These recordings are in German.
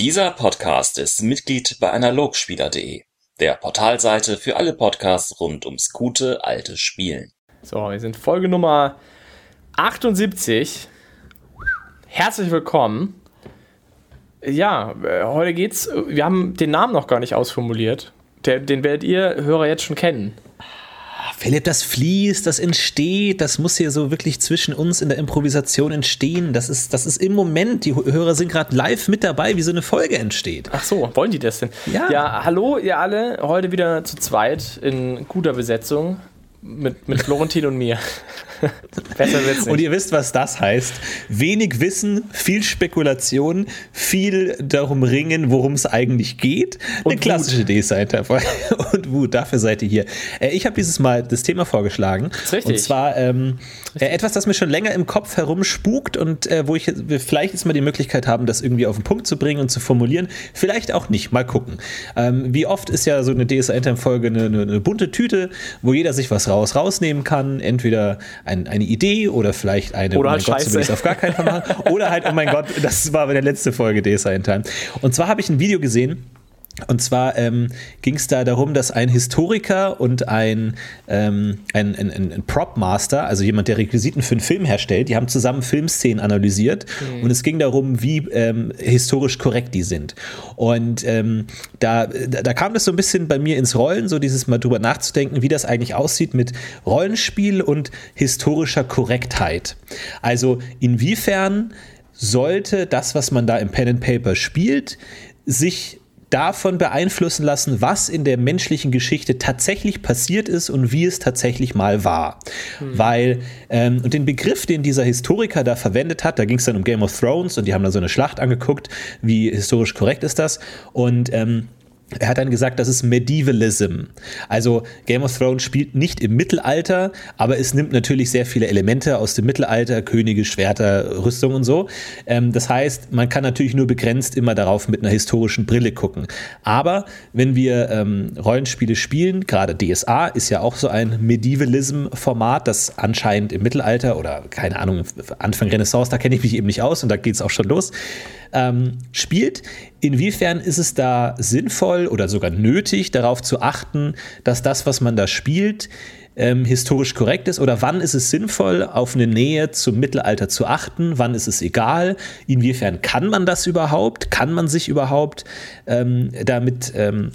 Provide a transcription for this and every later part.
Dieser Podcast ist Mitglied bei Analogspieler.de, der Portalseite für alle Podcasts rund ums gute alte Spielen. So, wir sind Folge Nummer 78. Herzlich willkommen. Ja, äh, heute geht's. Wir haben den Namen noch gar nicht ausformuliert. Den werdet ihr Hörer jetzt schon kennen. Philipp, das fließt, das entsteht, das muss hier so wirklich zwischen uns in der Improvisation entstehen. Das ist, das ist im Moment, die Hörer sind gerade live mit dabei, wie so eine Folge entsteht. Ach so, wollen die das denn? Ja. Ja, hallo ihr alle, heute wieder zu zweit in guter Besetzung mit, mit Florentin und mir. Besser wird's nicht. Und ihr wisst, was das heißt. Wenig Wissen, viel Spekulation, viel darum ringen, worum es eigentlich geht. Und Eine klassische D-Seite. Und Wut, dafür seid ihr hier. Äh, Ich habe dieses Mal das Thema vorgeschlagen. ist richtig. Und zwar ähm, äh, etwas, das mir schon länger im Kopf herumspukt und äh, wo ich vielleicht jetzt mal die Möglichkeit haben, das irgendwie auf den Punkt zu bringen und zu formulieren. Vielleicht auch nicht. Mal gucken. Ähm, wie oft ist ja so eine DSA-Folge eine, eine, eine bunte Tüte, wo jeder sich was raus rausnehmen kann. Entweder ein, eine Idee oder vielleicht eine, Oder oh halt mein Gott, so will Scheiße. ich's auf gar keinen Fall machen. Oder halt, oh mein Gott, das war bei der letzten Folge DSA in Time. Und zwar habe ich ein Video gesehen. Und zwar ähm, ging es da darum, dass ein Historiker und ein, ähm, ein, ein, ein, Prop-Master, also jemand, der Requisiten für einen Film herstellt, die haben zusammen Filmszenen analysiert und es ging darum, wie ähm, historisch korrekt die sind. Und ähm, da, da da kam das so ein bisschen bei mir ins Rollen, so dieses mal drüber nachzudenken, wie das eigentlich aussieht mit Rollenspiel und historischer Korrektheit. Also inwiefern sollte das, was man da im Pen and Paper spielt, sich davon beeinflussen lassen, was in der menschlichen Geschichte tatsächlich passiert ist und wie es tatsächlich mal war. Weil, ähm, und den Begriff, den dieser Historiker da verwendet hat, da ging es dann um Game of Thrones und die haben da so eine Schlacht angeguckt, wie historisch korrekt ist das. Und ähm, er hat dann gesagt, das ist Medievalism. Also Game of Thrones spielt nicht im Mittelalter, aber es nimmt natürlich sehr viele Elemente aus dem Mittelalter, Könige, Schwerter, Rüstung und so. Ähm, das heißt, man kann natürlich nur begrenzt immer darauf mit einer historischen Brille gucken. Aber wenn wir ähm, Rollenspiele spielen, gerade DSA ist ja auch so ein Medievalism-Format, das anscheinend im Mittelalter oder keine Ahnung, Anfang Renaissance, da kenne ich mich eben nicht aus und da geht es auch schon los, ähm, spielt. Inwiefern ist es da sinnvoll oder sogar nötig, darauf zu achten, dass das, was man da spielt, ähm, historisch korrekt ist? Oder wann ist es sinnvoll, auf eine Nähe zum Mittelalter zu achten? Wann ist es egal? Inwiefern kann man das überhaupt? Kann man sich überhaupt ähm, damit ähm,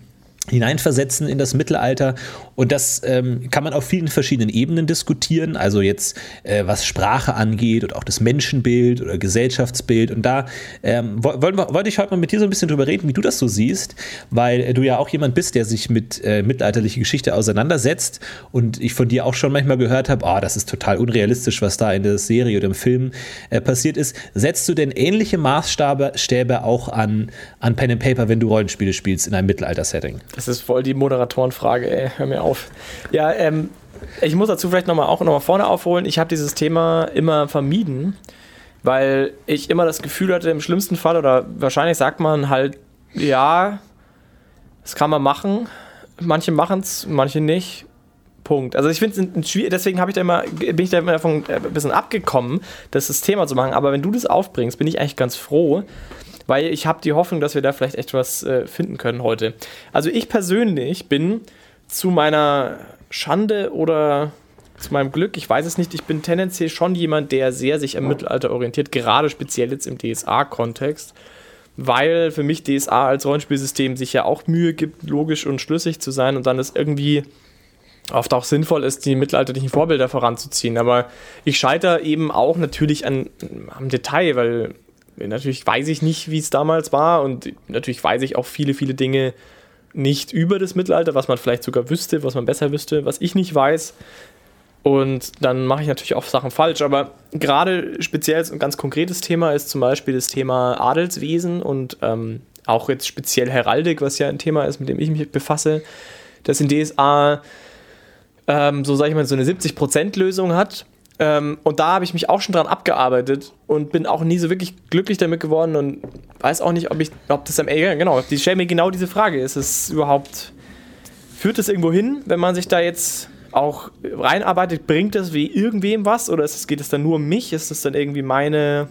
hineinversetzen in das Mittelalter. Und das ähm, kann man auf vielen verschiedenen Ebenen diskutieren. Also jetzt, äh, was Sprache angeht und auch das Menschenbild oder Gesellschaftsbild. Und da ähm, wo- wollen wir, wollte ich heute mal mit dir so ein bisschen drüber reden, wie du das so siehst, weil äh, du ja auch jemand bist, der sich mit äh, mittelalterlicher Geschichte auseinandersetzt. Und ich von dir auch schon manchmal gehört habe, oh, das ist total unrealistisch, was da in der Serie oder im Film äh, passiert ist. Setzt du denn ähnliche Maßstäbe Stäbe auch an, an Pen and Paper, wenn du Rollenspiele spielst in einem Mittelalter-Setting? Das ist voll die Moderatorenfrage, ey. Hör mir auf. Ja, ähm, ich muss dazu vielleicht nochmal auch nochmal vorne aufholen. Ich habe dieses Thema immer vermieden, weil ich immer das Gefühl hatte, im schlimmsten Fall, oder wahrscheinlich sagt man halt, ja, das kann man machen. Manche machen es, manche nicht. Punkt. Also ich finde es schwierig, deswegen ich immer, bin ich da immer davon äh, ein bisschen abgekommen, das, das Thema zu machen. Aber wenn du das aufbringst, bin ich eigentlich ganz froh, weil ich habe die Hoffnung, dass wir da vielleicht echt was äh, finden können heute. Also ich persönlich bin zu meiner Schande oder zu meinem Glück, ich weiß es nicht, ich bin tendenziell schon jemand, der sehr sich am Mittelalter orientiert, gerade speziell jetzt im DSA-Kontext, weil für mich DSA als Rollenspielsystem sich ja auch Mühe gibt, logisch und schlüssig zu sein und dann ist irgendwie oft auch sinnvoll ist, die mittelalterlichen Vorbilder voranzuziehen. Aber ich scheitere eben auch natürlich an, am Detail, weil natürlich weiß ich nicht, wie es damals war und natürlich weiß ich auch viele, viele Dinge nicht über das Mittelalter, was man vielleicht sogar wüsste, was man besser wüsste, was ich nicht weiß. Und dann mache ich natürlich auch Sachen falsch. Aber gerade speziell ein ganz konkretes Thema ist zum Beispiel das Thema Adelswesen und ähm, auch jetzt speziell Heraldik, was ja ein Thema ist, mit dem ich mich befasse, das in DSA ähm, so, sag ich mal, so eine 70%-Lösung hat. Ähm, und da habe ich mich auch schon dran abgearbeitet und bin auch nie so wirklich glücklich damit geworden und weiß auch nicht, ob ich, ob das am Ende, genau, die stellen mir genau diese Frage. Ist es überhaupt, führt es irgendwo hin, wenn man sich da jetzt auch reinarbeitet, bringt das wie irgendwem was oder es, geht es dann nur um mich? Ist es dann irgendwie meine,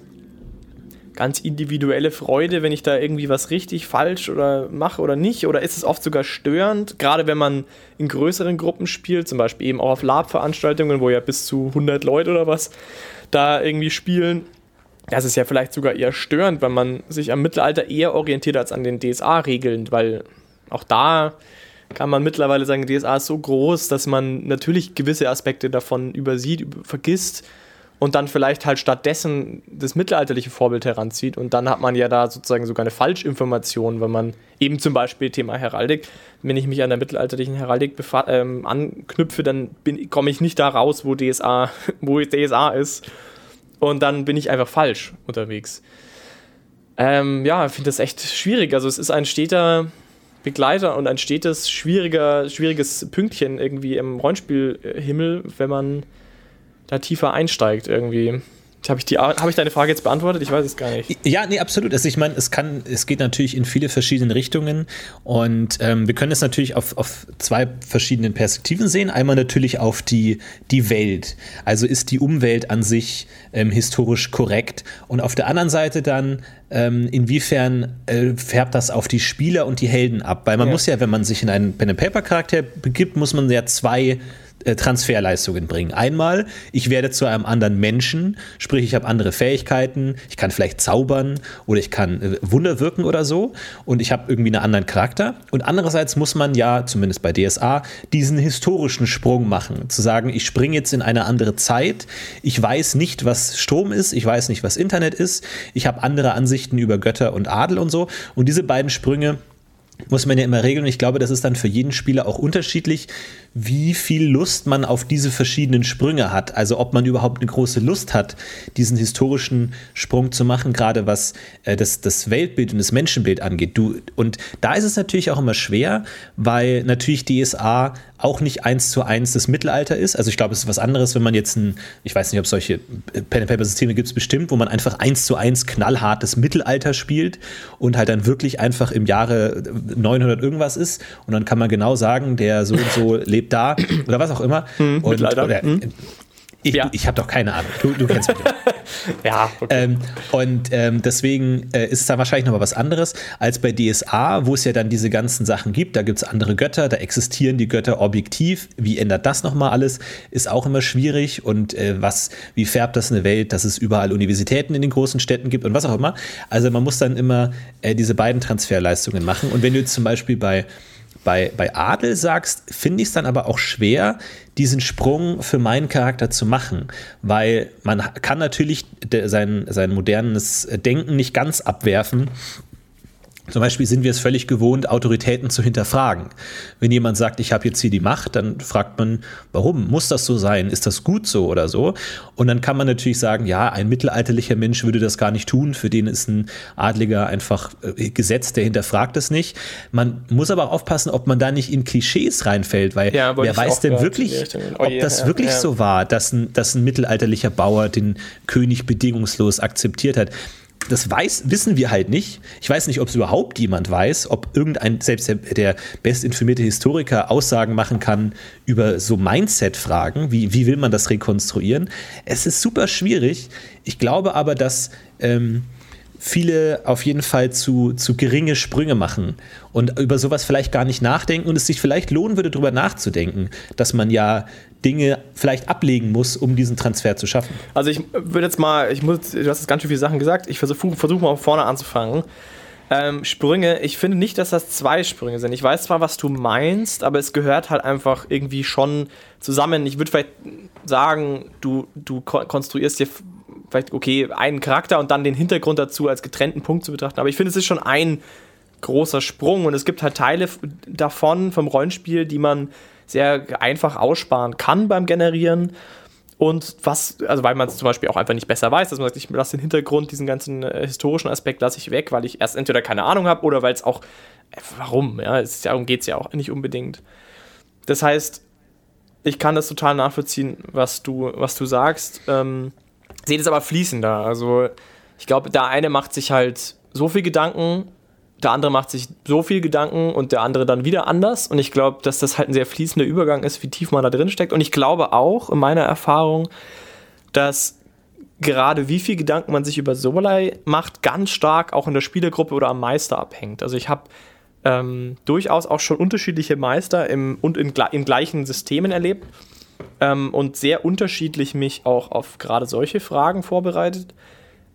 ganz individuelle Freude, wenn ich da irgendwie was richtig falsch oder mache oder nicht? Oder ist es oft sogar störend, gerade wenn man in größeren Gruppen spielt, zum Beispiel eben auch auf Lab-Veranstaltungen, wo ja bis zu 100 Leute oder was da irgendwie spielen? Das ist ja vielleicht sogar eher störend, weil man sich am Mittelalter eher orientiert als an den DSA-Regeln, weil auch da kann man mittlerweile sagen, DSA ist so groß, dass man natürlich gewisse Aspekte davon übersieht, vergisst und dann vielleicht halt stattdessen das mittelalterliche Vorbild heranzieht und dann hat man ja da sozusagen sogar eine Falschinformation, wenn man eben zum Beispiel Thema Heraldik, wenn ich mich an der mittelalterlichen Heraldik ähm, anknüpfe, dann komme ich nicht da raus, wo DSA, wo DSA ist und dann bin ich einfach falsch unterwegs. Ähm, ja, ich finde das echt schwierig. Also es ist ein steter Begleiter und ein stetes, schwieriger, schwieriges Pünktchen irgendwie im Rollenspielhimmel, wenn man da tiefer einsteigt irgendwie. Habe ich, hab ich deine Frage jetzt beantwortet? Ich weiß es gar nicht. Ja, nee, absolut. Also ich meine, es kann, es geht natürlich in viele verschiedene Richtungen und ähm, wir können es natürlich auf, auf zwei verschiedenen Perspektiven sehen. Einmal natürlich auf die, die Welt. Also ist die Umwelt an sich ähm, historisch korrekt und auf der anderen Seite dann, ähm, inwiefern äh, färbt das auf die Spieler und die Helden ab? Weil man ja. muss ja, wenn man sich in einen Pen-and-Paper-Charakter begibt, muss man ja zwei Transferleistungen bringen. Einmal, ich werde zu einem anderen Menschen, sprich, ich habe andere Fähigkeiten, ich kann vielleicht zaubern oder ich kann äh, Wunder wirken oder so und ich habe irgendwie einen anderen Charakter. Und andererseits muss man ja, zumindest bei DSA, diesen historischen Sprung machen, zu sagen, ich springe jetzt in eine andere Zeit, ich weiß nicht, was Strom ist, ich weiß nicht, was Internet ist, ich habe andere Ansichten über Götter und Adel und so. Und diese beiden Sprünge muss man ja immer regeln. Und ich glaube, das ist dann für jeden Spieler auch unterschiedlich, wie viel Lust man auf diese verschiedenen Sprünge hat. Also ob man überhaupt eine große Lust hat, diesen historischen Sprung zu machen, gerade was äh, das, das Weltbild und das Menschenbild angeht. Du, und da ist es natürlich auch immer schwer, weil natürlich DSA auch nicht eins zu eins das Mittelalter ist. Also ich glaube, es ist was anderes, wenn man jetzt ein, ich weiß nicht, ob solche Pen-and-Paper-Systeme gibt es bestimmt, wo man einfach eins zu eins knallhartes Mittelalter spielt und halt dann wirklich einfach im Jahre 900 irgendwas ist und dann kann man genau sagen, der so und so lebt da oder was auch immer. Hm, und. Oder, hm. Ich, ja. ich habe doch keine Ahnung. Du, du kennst mich. ja, okay. Ähm, und ähm, deswegen äh, ist es da wahrscheinlich nochmal was anderes als bei DSA, wo es ja dann diese ganzen Sachen gibt. Da gibt es andere Götter, da existieren die Götter objektiv. Wie ändert das nochmal alles? Ist auch immer schwierig. Und äh, was, wie färbt das eine Welt, dass es überall Universitäten in den großen Städten gibt und was auch immer? Also man muss dann immer äh, diese beiden Transferleistungen machen. Und wenn du jetzt zum Beispiel bei bei, bei Adel sagst, finde ich es dann aber auch schwer, diesen Sprung für meinen Charakter zu machen, weil man kann natürlich sein, sein modernes Denken nicht ganz abwerfen zum Beispiel sind wir es völlig gewohnt, Autoritäten zu hinterfragen. Wenn jemand sagt, ich habe jetzt hier die Macht, dann fragt man, warum? Muss das so sein? Ist das gut so oder so? Und dann kann man natürlich sagen, ja, ein mittelalterlicher Mensch würde das gar nicht tun. Für den ist ein Adliger einfach äh, Gesetz, der hinterfragt es nicht. Man muss aber auch aufpassen, ob man da nicht in Klischees reinfällt, weil ja, wer weiß denn wirklich, oh, ob das ja, wirklich ja. so war, dass ein, dass ein mittelalterlicher Bauer den König bedingungslos akzeptiert hat das weiß, wissen wir halt nicht. Ich weiß nicht, ob es überhaupt jemand weiß, ob irgendein, selbst der, der bestinformierte Historiker Aussagen machen kann über so Mindset-Fragen. Wie, wie will man das rekonstruieren? Es ist super schwierig. Ich glaube aber, dass ähm, viele auf jeden Fall zu, zu geringe Sprünge machen und über sowas vielleicht gar nicht nachdenken und es sich vielleicht lohnen würde, darüber nachzudenken, dass man ja Dinge vielleicht ablegen muss, um diesen Transfer zu schaffen. Also ich würde jetzt mal, ich muss, du hast jetzt ganz schön viele Sachen gesagt, ich versuche versuch mal vorne anzufangen. Ähm, Sprünge, ich finde nicht, dass das zwei Sprünge sind. Ich weiß zwar, was du meinst, aber es gehört halt einfach irgendwie schon zusammen. Ich würde vielleicht sagen, du, du konstruierst dir vielleicht, okay, einen Charakter und dann den Hintergrund dazu als getrennten Punkt zu betrachten. Aber ich finde, es ist schon ein großer Sprung und es gibt halt Teile davon vom Rollenspiel, die man sehr einfach aussparen kann beim Generieren. Und was, also weil man es zum Beispiel auch einfach nicht besser weiß, dass man sagt, ich lasse den Hintergrund, diesen ganzen äh, historischen Aspekt lasse ich weg, weil ich erst entweder keine Ahnung habe oder weil es auch, äh, warum, ja, es, darum geht es ja auch nicht unbedingt. Das heißt, ich kann das total nachvollziehen, was du, was du sagst. Ähm, sehe das aber fließender. Also ich glaube, der eine macht sich halt so viel Gedanken der andere macht sich so viel Gedanken und der andere dann wieder anders. Und ich glaube, dass das halt ein sehr fließender Übergang ist, wie tief man da drin steckt. Und ich glaube auch, in meiner Erfahrung, dass gerade wie viel Gedanken man sich über Soberlei macht, ganz stark auch in der Spielergruppe oder am Meister abhängt. Also ich habe ähm, durchaus auch schon unterschiedliche Meister im, und in, in gleichen Systemen erlebt ähm, und sehr unterschiedlich mich auch auf gerade solche Fragen vorbereitet,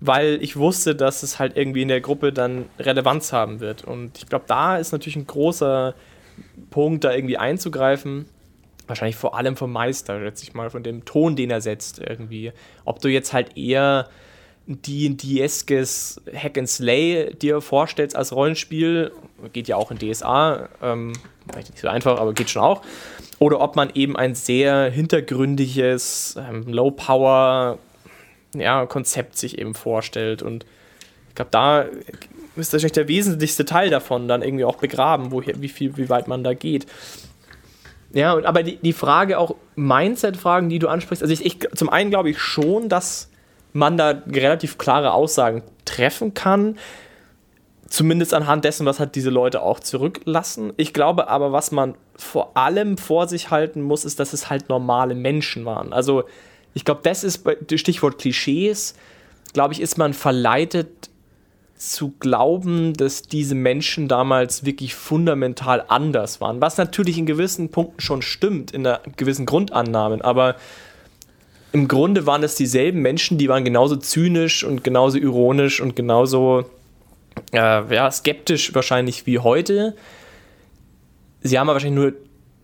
weil ich wusste, dass es halt irgendwie in der Gruppe dann Relevanz haben wird. Und ich glaube, da ist natürlich ein großer Punkt, da irgendwie einzugreifen wahrscheinlich vor allem vom Meister, schätze ich mal, von dem Ton, den er setzt irgendwie. Ob du jetzt halt eher D&D-eskes Hack and Slay dir vorstellst als Rollenspiel, geht ja auch in DSA, ähm, vielleicht nicht so einfach, aber geht schon auch. Oder ob man eben ein sehr hintergründiges, ähm, Low-Power ja, Konzept sich eben vorstellt. Und ich glaube, da ist wahrscheinlich der wesentlichste Teil davon dann irgendwie auch begraben, woher, wie viel, wie weit man da geht. Ja, aber die, die Frage auch, Mindset-Fragen, die du ansprichst, also ich, ich zum einen glaube ich schon, dass man da relativ klare Aussagen treffen kann, zumindest anhand dessen, was halt diese Leute auch zurücklassen. Ich glaube aber, was man vor allem vor sich halten muss, ist, dass es halt normale Menschen waren. Also ich glaube, das ist Stichwort Klischees, glaube ich, ist man verleitet zu glauben, dass diese Menschen damals wirklich fundamental anders waren. Was natürlich in gewissen Punkten schon stimmt, in einer gewissen Grundannahmen, aber im Grunde waren es dieselben Menschen, die waren genauso zynisch und genauso ironisch und genauso äh, ja, skeptisch wahrscheinlich wie heute. Sie haben wahrscheinlich nur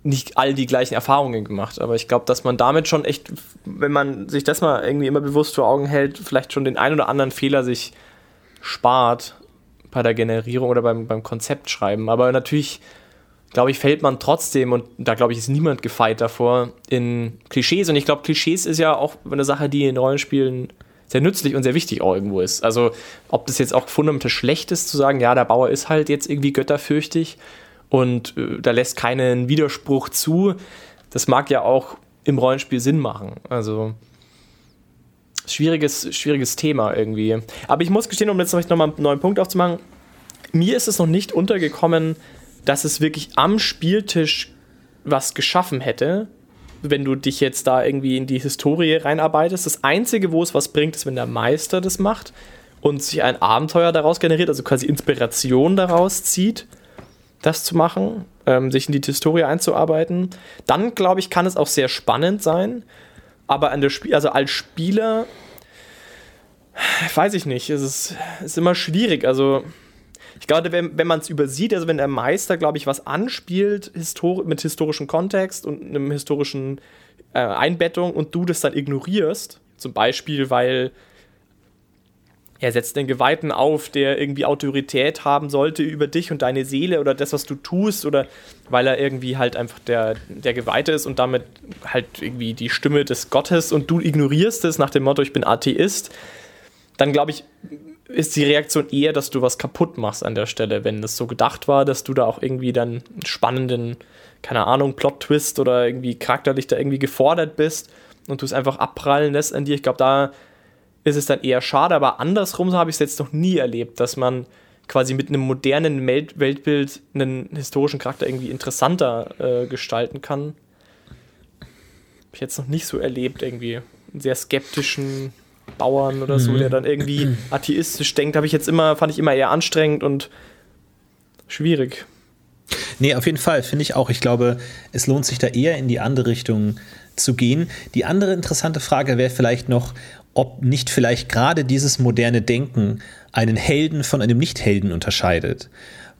nicht all die gleichen Erfahrungen gemacht, aber ich glaube, dass man damit schon echt, wenn man sich das mal irgendwie immer bewusst vor Augen hält, vielleicht schon den ein oder anderen Fehler sich spart bei der Generierung oder beim, beim Konzeptschreiben. Aber natürlich, glaube ich, fällt man trotzdem, und da glaube ich, ist niemand gefeit davor, in Klischees. Und ich glaube, Klischees ist ja auch eine Sache, die in Rollenspielen sehr nützlich und sehr wichtig auch irgendwo ist. Also, ob das jetzt auch fundamental schlecht ist, zu sagen, ja, der Bauer ist halt jetzt irgendwie götterfürchtig und äh, da lässt keinen Widerspruch zu, das mag ja auch im Rollenspiel Sinn machen. Also, schwieriges, schwieriges Thema irgendwie. Aber ich muss gestehen, um jetzt vielleicht nochmal einen neuen Punkt aufzumachen, mir ist es noch nicht untergekommen, dass es wirklich am Spieltisch was geschaffen hätte, wenn du dich jetzt da irgendwie in die Historie reinarbeitest. Das Einzige, wo es was bringt, ist, wenn der Meister das macht und sich ein Abenteuer daraus generiert, also quasi Inspiration daraus zieht, das zu machen, ähm, sich in die Historie einzuarbeiten. Dann, glaube ich, kann es auch sehr spannend sein aber an der Spiel, also als Spieler, weiß ich nicht, es ist, ist immer schwierig. Also, ich glaube, wenn, wenn man es übersieht, also wenn der Meister, glaube ich, was anspielt histori mit historischem Kontext und einem historischen äh, Einbettung und du das dann ignorierst, zum Beispiel, weil er setzt den Geweihten auf, der irgendwie Autorität haben sollte über dich und deine Seele oder das, was du tust, oder weil er irgendwie halt einfach der, der Geweihte ist und damit halt irgendwie die Stimme des Gottes und du ignorierst es nach dem Motto, ich bin Atheist, dann glaube ich, ist die Reaktion eher, dass du was kaputt machst an der Stelle, wenn es so gedacht war, dass du da auch irgendwie dann einen spannenden, keine Ahnung, Plot-Twist oder irgendwie charakterlich da irgendwie gefordert bist und du es einfach abprallen lässt an dir. Ich glaube, da ist es dann eher schade, aber andersrum habe ich es jetzt noch nie erlebt, dass man quasi mit einem modernen Weltbild einen historischen Charakter irgendwie interessanter äh, gestalten kann. Habe ich jetzt noch nicht so erlebt, irgendwie. Einen sehr skeptischen Bauern oder so, der mhm. dann irgendwie atheistisch denkt, habe ich jetzt immer, fand ich immer eher anstrengend und schwierig. Nee, auf jeden Fall, finde ich auch. Ich glaube, es lohnt sich da eher in die andere Richtung zu gehen. Die andere interessante Frage wäre vielleicht noch, ob nicht vielleicht gerade dieses moderne Denken einen Helden von einem Nicht-Helden unterscheidet.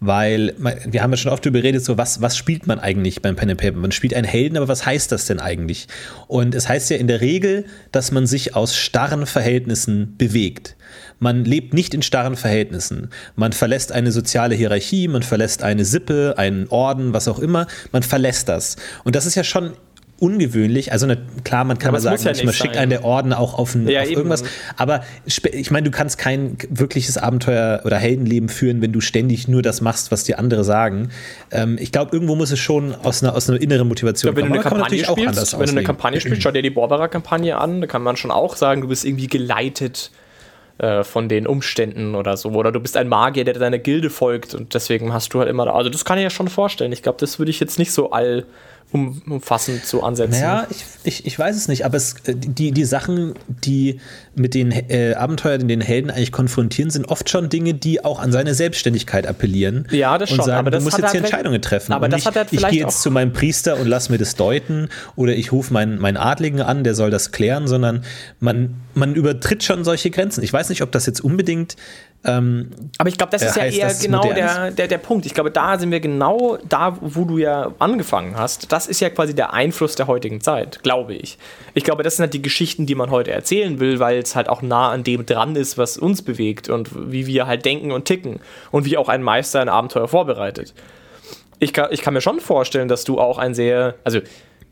Weil wir haben ja schon oft darüber geredet, so was, was spielt man eigentlich beim Pen and Paper? Man spielt einen Helden, aber was heißt das denn eigentlich? Und es heißt ja in der Regel, dass man sich aus starren Verhältnissen bewegt. Man lebt nicht in starren Verhältnissen. Man verlässt eine soziale Hierarchie, man verlässt eine Sippe, einen Orden, was auch immer. Man verlässt das. Und das ist ja schon ungewöhnlich. Also ne, klar, man kann aber mal sagen, ja manchmal schickt einen der Orden auch auf, ein, ja, auf irgendwas. Aber ich meine, du kannst kein wirkliches Abenteuer oder Heldenleben führen, wenn du ständig nur das machst, was die andere sagen. Ähm, ich glaube, irgendwo muss es schon aus einer, aus einer inneren Motivation glaub, wenn kommen. Du eine Kampagne spielst, wenn du eine Kampagne spielst, schau dir die Borbera-Kampagne an, da kann man schon auch sagen, du bist irgendwie geleitet äh, von den Umständen oder so. Oder du bist ein Magier, der deiner Gilde folgt und deswegen hast du halt immer. Also, das kann ich ja schon vorstellen. Ich glaube, das würde ich jetzt nicht so all um, umfassend zu ansetzen. Naja, ich, ich, ich weiß es nicht, aber es, äh, die, die Sachen, die mit den äh, Abenteuern, den Helden eigentlich konfrontieren, sind oft schon Dinge, die auch an seine Selbstständigkeit appellieren. Ja, das schon. Und sagen, aber das du musst jetzt hier Entscheidungen treffen. aber das nicht, hat ich vielleicht gehe jetzt zu meinem Priester und lass mir das deuten oder ich rufe meinen, meinen Adligen an, der soll das klären, sondern man, man übertritt schon solche Grenzen. Ich weiß nicht, ob das jetzt unbedingt ähm, Aber ich glaube, das ist ja heißt, eher dass es genau der, der, der Punkt. Ich glaube, da sind wir genau da, wo du ja angefangen hast. Das ist ja quasi der Einfluss der heutigen Zeit, glaube ich. Ich glaube, das sind halt die Geschichten, die man heute erzählen will, weil es halt auch nah an dem dran ist, was uns bewegt und wie wir halt denken und ticken und wie auch ein Meister ein Abenteuer vorbereitet. Ich kann, ich kann mir schon vorstellen, dass du auch ein sehr, also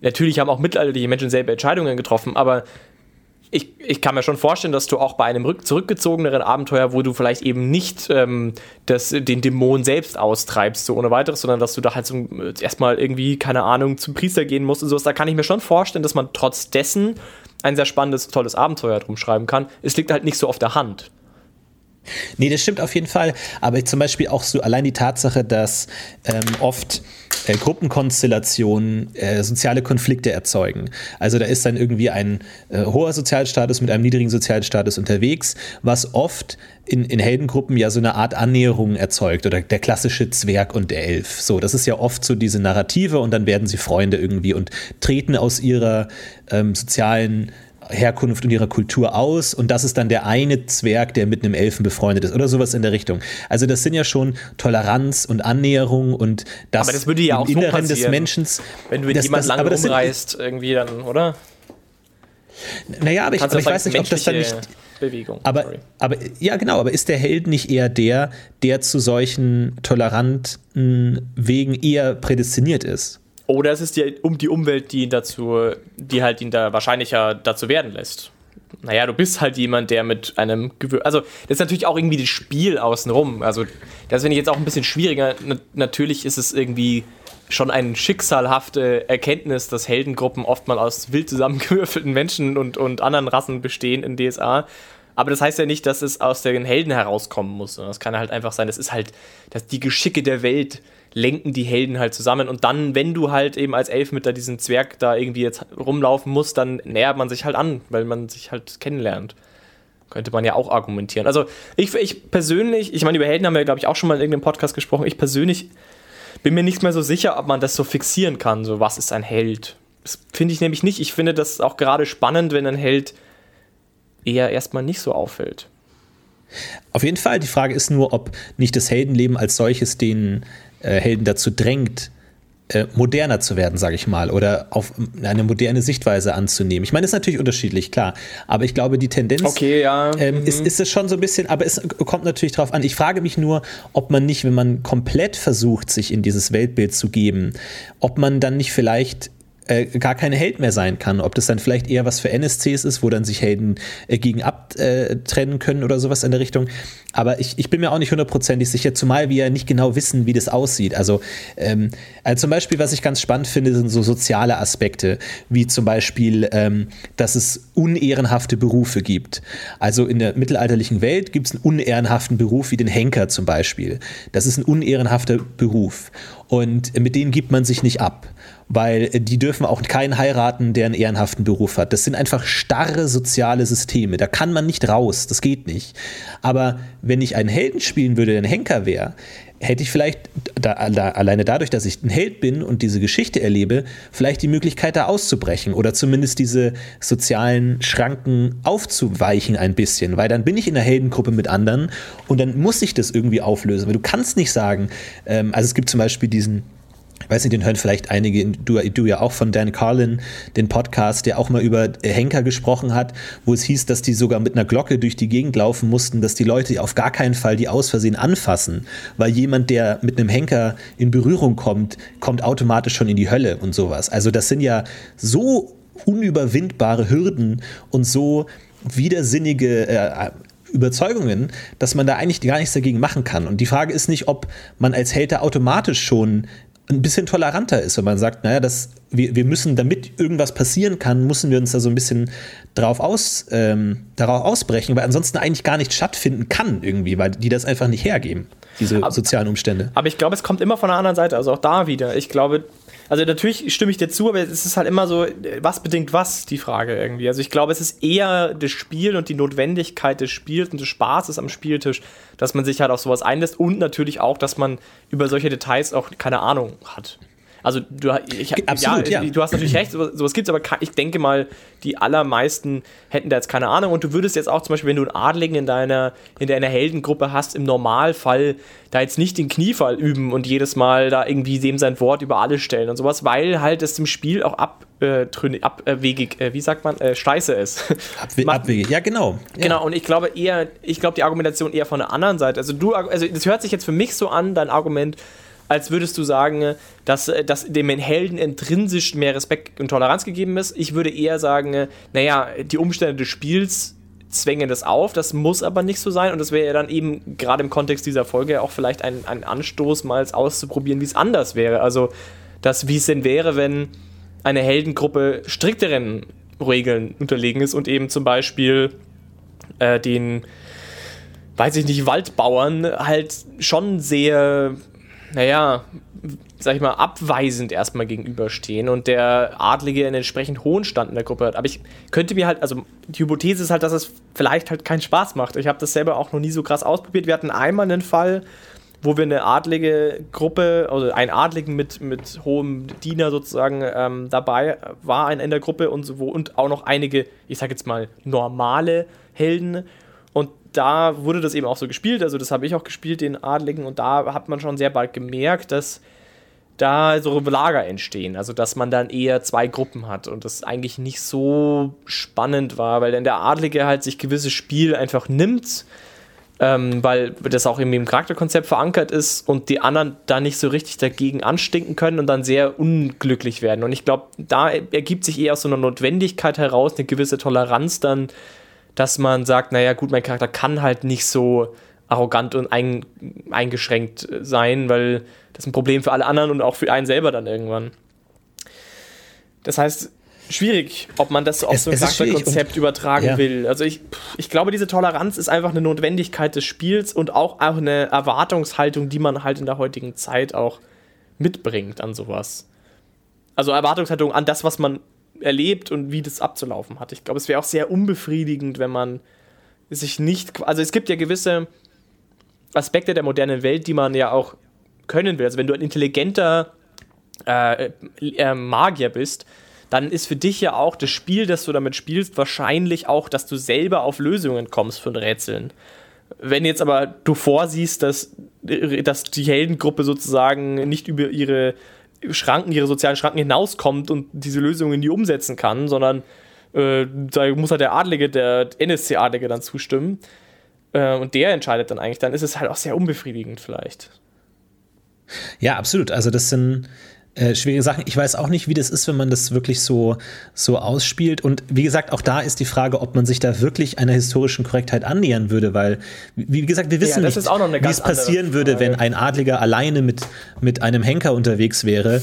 natürlich haben auch mittelalterliche Menschen selber Entscheidungen getroffen, aber ich, ich kann mir schon vorstellen, dass du auch bei einem rück, zurückgezogeneren Abenteuer, wo du vielleicht eben nicht ähm, das, den Dämon selbst austreibst, so ohne weiteres, sondern dass du da halt so, äh, erstmal irgendwie, keine Ahnung, zum Priester gehen musst und sowas, da kann ich mir schon vorstellen, dass man trotz dessen ein sehr spannendes, tolles Abenteuer drum schreiben kann. Es liegt halt nicht so auf der Hand. Nee, das stimmt auf jeden Fall. Aber zum Beispiel auch so allein die Tatsache, dass ähm, oft äh, Gruppenkonstellationen äh, soziale Konflikte erzeugen. Also da ist dann irgendwie ein äh, hoher Sozialstatus mit einem niedrigen Sozialstatus unterwegs, was oft in, in Heldengruppen ja so eine Art Annäherung erzeugt oder der klassische Zwerg und der Elf. So, das ist ja oft so diese Narrative und dann werden sie Freunde irgendwie und treten aus ihrer ähm, sozialen Herkunft und ihrer Kultur aus und das ist dann der eine Zwerg, der mit einem Elfen befreundet ist oder sowas in der Richtung. Also das sind ja schon Toleranz und Annäherung und das, Aber das würde ja im auch so Inneren des passieren, Menschen. Wenn du mit das, jemandem lange das sind- irgendwie dann, oder? Naja, aber ich, aber ich weiß nicht, ob das dann nicht. Bewegung. Aber, Sorry. aber ja, genau, aber ist der Held nicht eher der, der zu solchen toleranten Wegen eher prädestiniert ist? Oder es ist die, um die Umwelt, die ihn dazu, die halt ihn da wahrscheinlicher dazu werden lässt. Naja, du bist halt jemand, der mit einem Gewür Also, das ist natürlich auch irgendwie das Spiel außenrum. Also, das finde ich jetzt auch ein bisschen schwieriger. Na, natürlich ist es irgendwie schon eine schicksalhafte Erkenntnis, dass Heldengruppen oft mal aus wild zusammengewürfelten Menschen und, und anderen Rassen bestehen in DSA. Aber das heißt ja nicht, dass es aus den Helden herauskommen muss. Es kann halt einfach sein, das ist halt, dass die Geschicke der Welt lenken die Helden halt zusammen. Und dann, wenn du halt eben als Elf mit da diesen Zwerg da irgendwie jetzt rumlaufen musst, dann nähert man sich halt an, weil man sich halt kennenlernt. Könnte man ja auch argumentieren. Also ich, ich persönlich, ich meine, über Helden haben wir, glaube ich, auch schon mal in irgendeinem Podcast gesprochen. Ich persönlich bin mir nicht mehr so sicher, ob man das so fixieren kann. So, was ist ein Held? Das finde ich nämlich nicht. Ich finde das auch gerade spannend, wenn ein Held eher erstmal nicht so auffällt. Auf jeden Fall. Die Frage ist nur, ob nicht das Heldenleben als solches den äh, Helden dazu drängt, äh, moderner zu werden, sage ich mal, oder auf eine moderne Sichtweise anzunehmen. Ich meine, das ist natürlich unterschiedlich, klar. Aber ich glaube, die Tendenz Okay, ja. ähm, ist, ist es schon so ein bisschen, aber es kommt natürlich drauf an. Ich frage mich nur, ob man nicht, wenn man komplett versucht, sich in dieses Weltbild zu geben, ob man dann nicht vielleicht äh, gar kein Held mehr sein kann. Ob das dann vielleicht eher was für NSCs ist, wo dann sich Helden äh, gegen abtrennen können oder sowas in der Richtung. Aber ich, ich bin mir auch nicht hundertprozentig sicher, zumal wir ja nicht genau wissen, wie das aussieht. Also, ähm, also zum Beispiel, was ich ganz spannend finde, sind so soziale Aspekte, wie zum Beispiel, ähm, dass es unehrenhafte Berufe gibt. Also in der mittelalterlichen Welt gibt es einen unehrenhaften Beruf wie den Henker zum Beispiel. Das ist ein unehrenhafter Beruf. Und mit denen gibt man sich nicht ab weil die dürfen auch keinen heiraten, der einen ehrenhaften Beruf hat. Das sind einfach starre soziale Systeme. Da kann man nicht raus, das geht nicht. Aber wenn ich einen Helden spielen würde, der ein Henker wäre, hätte ich vielleicht, da, da, alleine dadurch, dass ich ein Held bin und diese Geschichte erlebe, vielleicht die Möglichkeit, da auszubrechen oder zumindest diese sozialen Schranken aufzuweichen ein bisschen, weil dann bin ich in einer Heldengruppe mit anderen und dann muss ich das irgendwie auflösen, weil du kannst nicht sagen, ähm, also es gibt zum Beispiel diesen weiß nicht, den hören vielleicht einige, du, du ja auch von Dan Carlin, den Podcast, der auch mal über Henker gesprochen hat, wo es hieß, dass die sogar mit einer Glocke durch die Gegend laufen mussten, dass die Leute auf gar keinen Fall die aus Versehen anfassen, weil jemand, der mit einem Henker in Berührung kommt, kommt automatisch schon in die Hölle und sowas. Also das sind ja so unüberwindbare Hürden und so widersinnige äh, Überzeugungen, dass man da eigentlich gar nichts dagegen machen kann. Und die Frage ist nicht, ob man als da automatisch schon ein bisschen toleranter ist, wenn man sagt, naja, das, wir, wir müssen, damit irgendwas passieren kann, müssen wir uns da so ein bisschen drauf aus, ähm, darauf ausbrechen, weil ansonsten eigentlich gar nicht stattfinden kann irgendwie, weil die das einfach nicht hergeben, diese Aber- sozialen Umstände. Aber ich glaube, es kommt immer von der anderen Seite, also auch da wieder. Ich glaube, Also natürlich stimme ich dir zu, aber es ist halt immer so, was bedingt was, die Frage irgendwie. Also ich glaube, es ist eher das Spiel und die Notwendigkeit des Spiels und des Spaßes am Spieltisch, dass man sich halt auf sowas einlässt und natürlich auch, dass man über solche Details auch keine Ahnung hat. Also du, ich, Absolut, ja, ja. du hast natürlich recht, sowas, sowas gibt es, aber ich denke mal, die allermeisten hätten da jetzt keine Ahnung. Und du würdest jetzt auch zum Beispiel, wenn du einen Adligen in deiner, in deiner Heldengruppe hast, im Normalfall da jetzt nicht den Kniefall üben und jedes Mal da irgendwie dem sein Wort über alles stellen und sowas, weil halt es im Spiel auch abwegig, abwegig äh, wie sagt man, äh, scheiße ist. Abwe abwegig, ja genau. Ja. Genau, und ich glaube eher, ich glaube die Argumentation eher von der anderen Seite. Also du, also das hört sich jetzt für mich so an, dein Argument, als würdest du sagen, dass, dass dem Helden intrinsisch mehr Respekt und Toleranz gegeben ist. Ich würde eher sagen, naja, die Umstände des Spiels zwängen das auf, das muss aber nicht so sein und das wäre ja dann eben gerade im Kontext dieser Folge auch vielleicht ein, ein Anstoß, mal auszuprobieren, wie es anders wäre. Also, dass, wie es denn wäre, wenn eine Heldengruppe strikteren Regeln unterlegen ist und eben zum Beispiel äh, den, weiß ich nicht, Waldbauern halt schon sehr naja, sag ich mal, abweisend erstmal gegenüberstehen und der Adlige einen entsprechend hohen Stand in der Gruppe hat. Aber ich könnte mir halt, also die Hypothese ist halt, dass es vielleicht halt keinen Spaß macht. Ich habe das selber auch noch nie so krass ausprobiert. Wir hatten einmal einen Fall, wo wir eine adlige Gruppe, also einen Adligen mit, mit hohem Diener sozusagen ähm, dabei war in der Gruppe und, so, und auch noch einige, ich sag jetzt mal, normale Helden da wurde das eben auch so gespielt, also das habe ich auch gespielt, den Adligen, und da hat man schon sehr bald gemerkt, dass da so Lager entstehen, also dass man dann eher zwei Gruppen hat und das eigentlich nicht so spannend war, weil dann der Adlige halt sich gewisses Spiel einfach nimmt, ähm, weil das auch irgendwie im Charakterkonzept verankert ist und die anderen da nicht so richtig dagegen anstinken können und dann sehr unglücklich werden. Und ich glaube, da ergibt sich eher aus so einer Notwendigkeit heraus eine gewisse Toleranz dann dass man sagt, naja gut, mein Charakter kann halt nicht so arrogant und ein, eingeschränkt sein, weil das ist ein Problem für alle anderen und auch für einen selber dann irgendwann. Das heißt, schwierig, ob man das auf es, so ein Charakterkonzept übertragen ja. will. Also ich, ich glaube, diese Toleranz ist einfach eine Notwendigkeit des Spiels und auch, auch eine Erwartungshaltung, die man halt in der heutigen Zeit auch mitbringt an sowas. Also Erwartungshaltung an das, was man erlebt und wie das abzulaufen hat. Ich glaube, es wäre auch sehr unbefriedigend, wenn man sich nicht. Also es gibt ja gewisse Aspekte der modernen Welt, die man ja auch können will. Also wenn du ein intelligenter äh, äh, Magier bist, dann ist für dich ja auch das Spiel, das du damit spielst, wahrscheinlich auch, dass du selber auf Lösungen kommst von Rätseln. Wenn jetzt aber du vorsiehst, dass, dass die Heldengruppe sozusagen nicht über ihre Schranken, ihre sozialen Schranken hinauskommt und diese Lösungen nie umsetzen kann, sondern äh, da muss halt der Adlige, der NSC-Adlige dann zustimmen. Äh, und der entscheidet dann eigentlich, dann ist es halt auch sehr unbefriedigend vielleicht. Ja, absolut. Also das sind äh, schwierige Sachen. Ich weiß auch nicht, wie das ist, wenn man das wirklich so, so ausspielt. Und wie gesagt, auch da ist die Frage, ob man sich da wirklich einer historischen Korrektheit annähern würde, weil, wie gesagt, wir wissen ja, nicht, wie es passieren würde, wenn ein Adliger alleine mit, mit einem Henker unterwegs wäre.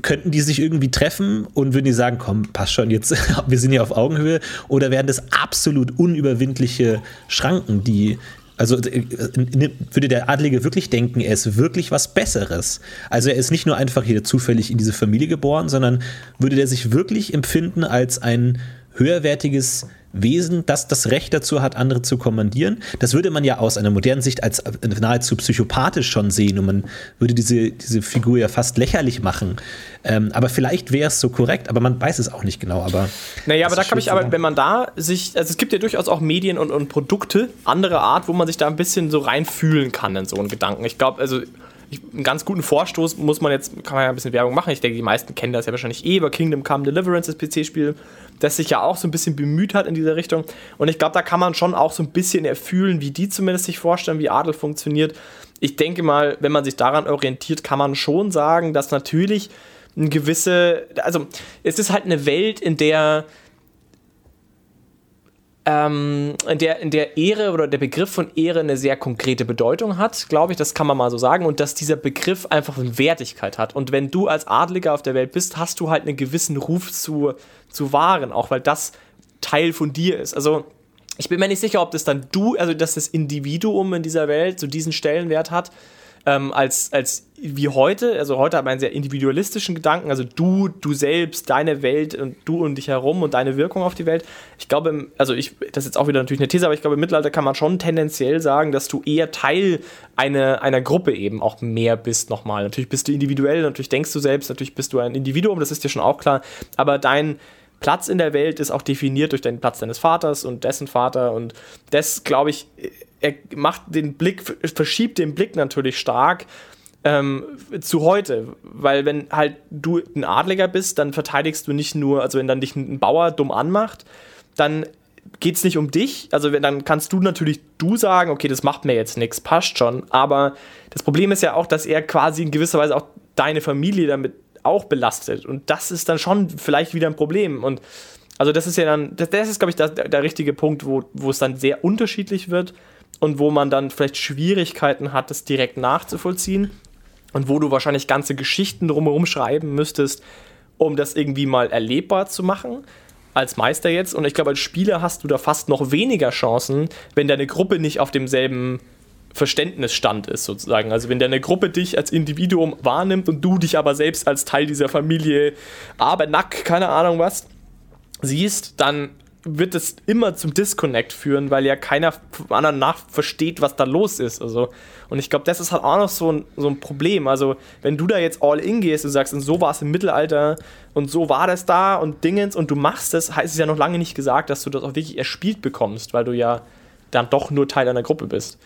Könnten die sich irgendwie treffen und würden die sagen, komm, passt schon, jetzt, wir sind hier auf Augenhöhe? Oder wären das absolut unüberwindliche Schranken, die, also äh, würde der Adlige wirklich denken, er ist wirklich was Besseres. Also er ist nicht nur einfach hier zufällig in diese Familie geboren, sondern würde der sich wirklich empfinden als ein höherwertiges Wesen, das das Recht dazu hat, andere zu kommandieren. Das würde man ja aus einer modernen Sicht als nahezu psychopathisch schon sehen und man würde diese, diese Figur ja fast lächerlich machen. Ähm, aber vielleicht wäre es so korrekt, aber man weiß es auch nicht genau. Aber naja, aber da kann ich aber, wenn man da sich, also es gibt ja durchaus auch Medien und, und Produkte anderer Art, wo man sich da ein bisschen so reinfühlen kann in so einen Gedanken. Ich glaube, also ich, einen ganz guten Vorstoß muss man jetzt, kann man ja ein bisschen Werbung machen. Ich denke, die meisten kennen das ja wahrscheinlich eh über Kingdom Come Deliverance, das PC-Spiel, das sich ja auch so ein bisschen bemüht hat in dieser Richtung. Und ich glaube, da kann man schon auch so ein bisschen erfühlen, wie die zumindest sich vorstellen, wie Adel funktioniert. Ich denke mal, wenn man sich daran orientiert, kann man schon sagen, dass natürlich eine gewisse, also es ist halt eine Welt, in der ähm, in, der, in der Ehre oder der Begriff von Ehre eine sehr konkrete Bedeutung hat, glaube ich, das kann man mal so sagen, und dass dieser Begriff einfach eine Wertigkeit hat. Und wenn du als Adliger auf der Welt bist, hast du halt einen gewissen Ruf zu, zu wahren, auch weil das Teil von dir ist. Also ich bin mir nicht sicher, ob das dann du, also dass das Individuum in dieser Welt so diesen Stellenwert hat. Ähm, als, als wie heute. Also heute hat man einen sehr individualistischen Gedanken, also du, du selbst, deine Welt und du und dich herum und deine Wirkung auf die Welt. Ich glaube, also ich, das ist jetzt auch wieder natürlich eine These, aber ich glaube, im Mittelalter kann man schon tendenziell sagen, dass du eher Teil einer, einer Gruppe eben auch mehr bist nochmal. Natürlich bist du individuell, natürlich denkst du selbst, natürlich bist du ein Individuum, das ist dir schon auch klar, aber dein Platz in der Welt ist auch definiert durch den Platz deines Vaters und dessen Vater und das, glaube ich, er macht den Blick, verschiebt den Blick natürlich stark ähm, zu heute. Weil wenn halt du ein Adliger bist, dann verteidigst du nicht nur, also wenn dann dich ein Bauer dumm anmacht, dann geht es nicht um dich. Also wenn, dann kannst du natürlich du sagen, okay, das macht mir jetzt nichts, passt schon. Aber das Problem ist ja auch, dass er quasi in gewisser Weise auch deine Familie damit auch belastet. Und das ist dann schon vielleicht wieder ein Problem. Und also das ist ja dann, das, das ist, glaube ich, der, der richtige Punkt, wo, wo es dann sehr unterschiedlich wird und wo man dann vielleicht Schwierigkeiten hat, das direkt nachzuvollziehen und wo du wahrscheinlich ganze Geschichten drumherum schreiben müsstest, um das irgendwie mal erlebbar zu machen als Meister jetzt. Und ich glaube, als Spieler hast du da fast noch weniger Chancen, wenn deine Gruppe nicht auf demselben Verständnisstand ist, sozusagen. Also wenn deine Gruppe dich als Individuum wahrnimmt und du dich aber selbst als Teil dieser Familie Abernack, keine Ahnung was, siehst, dann wird es immer zum Disconnect führen, weil ja keiner vom anderen nach versteht, was da los ist. Also, und ich glaube, das ist halt auch noch so ein, so ein Problem. Also, wenn du da jetzt all in gehst und sagst, und so war es im Mittelalter und so war das da und Dingens und du machst es, heißt es ja noch lange nicht gesagt, dass du das auch wirklich erspielt bekommst, weil du ja dann doch nur Teil einer Gruppe bist.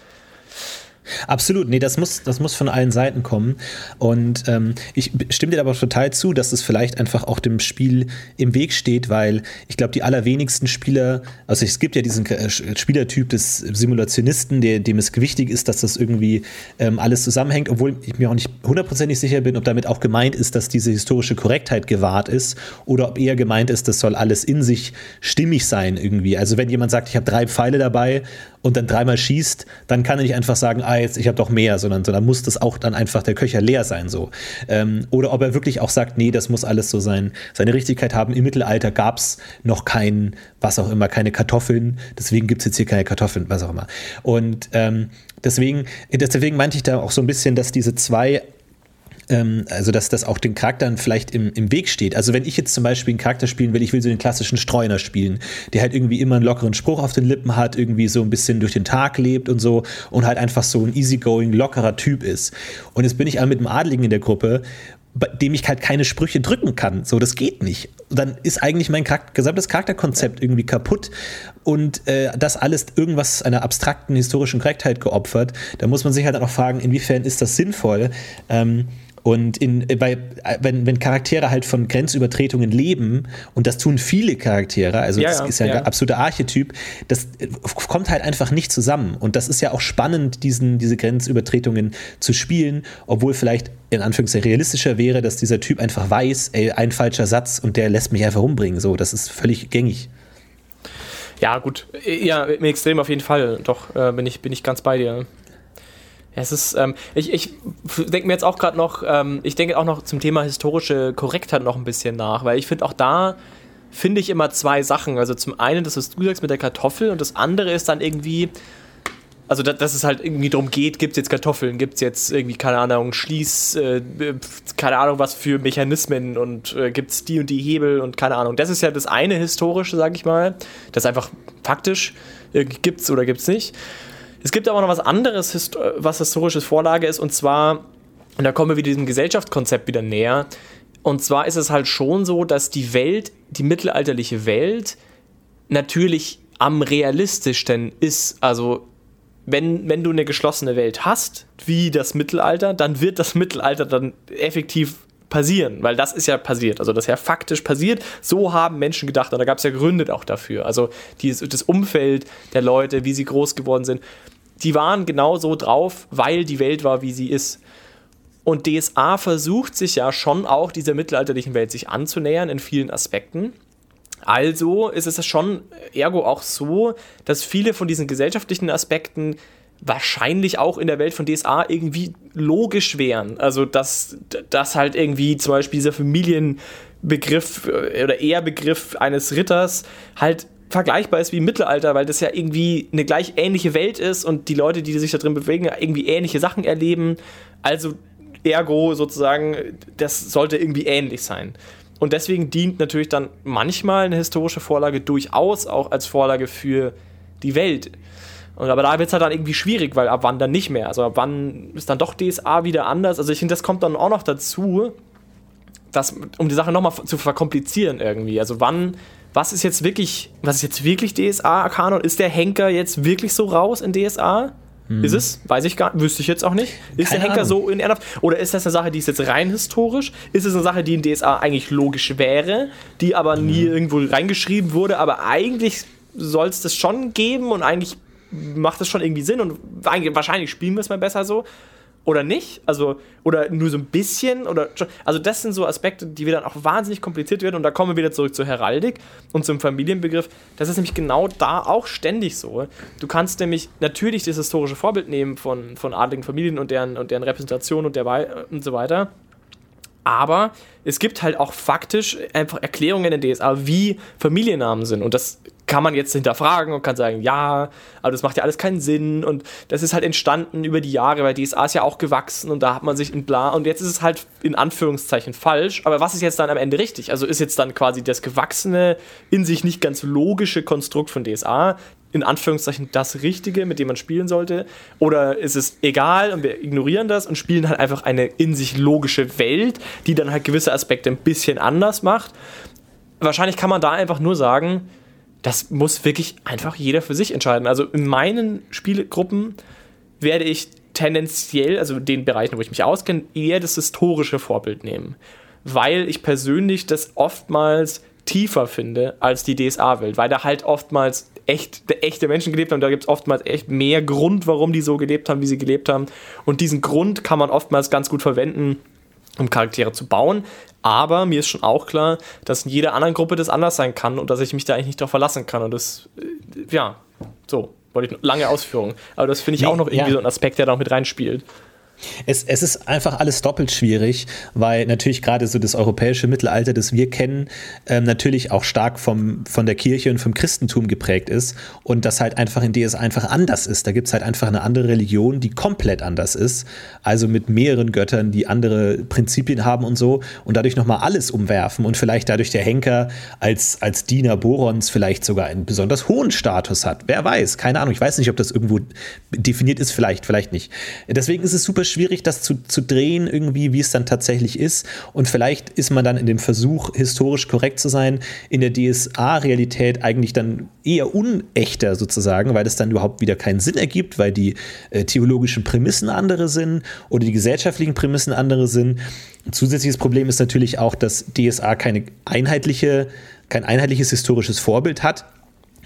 Absolut, nee, das muss, das muss von allen Seiten kommen. Und ähm, ich stimme dir aber total zu, dass es vielleicht einfach auch dem Spiel im Weg steht, weil ich glaube, die allerwenigsten Spieler, also es gibt ja diesen äh, Spielertyp des Simulationisten, der, dem es wichtig ist, dass das irgendwie ähm, alles zusammenhängt, obwohl ich mir auch nicht hundertprozentig sicher bin, ob damit auch gemeint ist, dass diese historische Korrektheit gewahrt ist oder ob eher gemeint ist, das soll alles in sich stimmig sein irgendwie. Also wenn jemand sagt, ich habe drei Pfeile dabei und dann dreimal schießt, dann kann er nicht einfach sagen, ah, jetzt, ich habe doch mehr, sondern, sondern muss das auch dann einfach der Köcher leer sein so. Ähm, oder ob er wirklich auch sagt, nee, das muss alles so sein, seine Richtigkeit haben. Im Mittelalter gab es noch kein, was auch immer, keine Kartoffeln, deswegen gibt es jetzt hier keine Kartoffeln, was auch immer. Und ähm, deswegen, deswegen meinte ich da auch so ein bisschen, dass diese zwei ähm, also dass das auch den Charakteren vielleicht im, im Weg steht. Also wenn ich jetzt zum Beispiel einen Charakter spielen will, ich will so den klassischen Streuner spielen, der halt irgendwie immer einen lockeren Spruch auf den Lippen hat, irgendwie so ein bisschen durch den Tag lebt und so und halt einfach so ein easygoing, lockerer Typ ist. Und jetzt bin ich mit einem Adligen in der Gruppe bei dem ich halt keine Sprüche drücken kann. So, das geht nicht. dann ist eigentlich mein Charakter, gesamtes Charakterkonzept irgendwie kaputt und äh, das alles irgendwas einer abstrakten historischen Korrektheit geopfert. Da muss man sich halt auch fragen, inwiefern ist das sinnvoll? Ähm, und in, bei, wenn, wenn Charaktere halt von Grenzübertretungen leben, und das tun viele Charaktere, also ja, das ist ja, ja ein absoluter Archetyp, das kommt halt einfach nicht zusammen. Und das ist ja auch spannend, diesen, diese Grenzübertretungen zu spielen, obwohl vielleicht in Anführungszeichen realistischer wäre, dass dieser Typ einfach weiß, ey, ein falscher Satz und der lässt mich einfach umbringen. So, das ist völlig gängig. Ja, gut. Ja, im Extrem auf jeden Fall. Doch, äh, bin, ich, bin ich ganz bei dir. Es ist, ähm, ich, ich denke mir jetzt auch gerade noch, ähm, ich denke auch noch zum Thema historische Korrektheit noch ein bisschen nach, weil ich finde auch da finde ich immer zwei Sachen. Also zum einen, das, was du sagst mit der Kartoffel und das andere ist dann irgendwie, also dass, dass es halt irgendwie darum geht, gibt es jetzt Kartoffeln, gibt es jetzt irgendwie, keine Ahnung, Schließ, äh, keine Ahnung, was für Mechanismen und äh, gibt es die und die Hebel und keine Ahnung. Das ist ja das eine historische, sag ich mal, das einfach faktisch äh, es oder gibt es nicht. Es gibt aber noch was anderes, was historisches Vorlage ist, und zwar, und da kommen wir wieder diesem Gesellschaftskonzept wieder näher. Und zwar ist es halt schon so, dass die Welt, die mittelalterliche Welt, natürlich am realistischsten ist. Also, wenn, wenn du eine geschlossene Welt hast, wie das Mittelalter, dann wird das Mittelalter dann effektiv passieren, weil das ist ja passiert, also das ist ja faktisch passiert. So haben Menschen gedacht und da gab es ja Gründe auch dafür. Also dieses, das Umfeld der Leute, wie sie groß geworden sind, die waren genau so drauf, weil die Welt war, wie sie ist. Und DSA versucht sich ja schon auch dieser mittelalterlichen Welt sich anzunähern in vielen Aspekten. Also ist es schon ergo auch so, dass viele von diesen gesellschaftlichen Aspekten wahrscheinlich auch in der Welt von DSA irgendwie logisch wären. Also, dass, dass halt irgendwie zum Beispiel dieser Familienbegriff äh, oder Ehrbegriff eines Ritters halt vergleichbar ist wie im Mittelalter, weil das ja irgendwie eine gleich ähnliche Welt ist und die Leute, die sich da drin bewegen, irgendwie ähnliche Sachen erleben. Also ergo sozusagen, das sollte irgendwie ähnlich sein. Und deswegen dient natürlich dann manchmal eine historische Vorlage durchaus auch als Vorlage für die Welt. Und aber da wird es halt dann irgendwie schwierig, weil ab wann dann nicht mehr? Also ab wann ist dann doch DSA wieder anders? Also ich finde, das kommt dann auch noch dazu, dass, um die Sache nochmal zu verkomplizieren irgendwie. Also wann, was ist jetzt wirklich, was ist jetzt wirklich DSA-Kanon? Ist der Henker jetzt wirklich so raus in DSA? Hm. Ist es? Weiß ich gar nicht, wüsste ich jetzt auch nicht. Ist Keine der Henker Ahnung. so in Ernst? Oder ist das eine Sache, die ist jetzt rein historisch? Ist es eine Sache, die in DSA eigentlich logisch wäre, die aber hm. nie irgendwo reingeschrieben wurde, aber eigentlich soll es das schon geben und eigentlich macht das schon irgendwie Sinn und wahrscheinlich spielen wir es mal besser so oder nicht, also oder nur so ein bisschen oder also das sind so Aspekte, die wir dann auch wahnsinnig kompliziert werden und da kommen wir wieder zurück zur Heraldik und zum Familienbegriff. Das ist nämlich genau da auch ständig so. Du kannst nämlich natürlich das historische Vorbild nehmen von, von adligen Familien und deren und deren Repräsentation und der und so weiter. Aber es gibt halt auch faktisch einfach Erklärungen in DSA, wie Familiennamen sind. Und das kann man jetzt hinterfragen und kann sagen, ja, aber das macht ja alles keinen Sinn und das ist halt entstanden über die Jahre, weil DSA ist ja auch gewachsen und da hat man sich in bla und jetzt ist es halt in Anführungszeichen falsch, aber was ist jetzt dann am Ende richtig? Also ist jetzt dann quasi das gewachsene, in sich nicht ganz logische Konstrukt von DSA in Anführungszeichen das Richtige, mit dem man spielen sollte? Oder ist es egal und wir ignorieren das und spielen halt einfach eine in sich logische Welt, die dann halt gewisse Aspekte ein bisschen anders macht? Wahrscheinlich kann man da einfach nur sagen, das muss wirklich einfach jeder für sich entscheiden. Also in meinen Spielgruppen werde ich tendenziell, also den Bereichen, wo ich mich auskenne, eher das historische Vorbild nehmen. Weil ich persönlich das oftmals tiefer finde als die DSA-Welt, weil da halt oftmals echt, echte Menschen gelebt haben. Da gibt es oftmals echt mehr Grund, warum die so gelebt haben, wie sie gelebt haben. Und diesen Grund kann man oftmals ganz gut verwenden, um Charaktere zu bauen. Aber mir ist schon auch klar, dass in jeder anderen Gruppe das anders sein kann und dass ich mich da eigentlich nicht darauf verlassen kann. Und das, äh, ja, so, wollte ich lange Ausführungen. Aber das finde ich nee, auch noch irgendwie ja. so ein Aspekt, der da noch mit reinspielt. Es, es ist einfach alles doppelt schwierig, weil natürlich gerade so das europäische Mittelalter, das wir kennen, ähm, natürlich auch stark vom, von der Kirche und vom Christentum geprägt ist und das halt einfach in es einfach anders ist. Da gibt es halt einfach eine andere Religion, die komplett anders ist, also mit mehreren Göttern, die andere Prinzipien haben und so und dadurch nochmal alles umwerfen und vielleicht dadurch der Henker als, als Diener Borons vielleicht sogar einen besonders hohen Status hat. Wer weiß, keine Ahnung, ich weiß nicht, ob das irgendwo definiert ist, vielleicht, vielleicht nicht. Deswegen ist es super schwierig, das zu, zu drehen, irgendwie, wie es dann tatsächlich ist. Und vielleicht ist man dann in dem Versuch, historisch korrekt zu sein, in der DSA-Realität eigentlich dann eher unechter sozusagen, weil es dann überhaupt wieder keinen Sinn ergibt, weil die äh, theologischen Prämissen andere sind oder die gesellschaftlichen Prämissen andere sind. Ein zusätzliches Problem ist natürlich auch, dass DSA keine einheitliche, kein einheitliches historisches Vorbild hat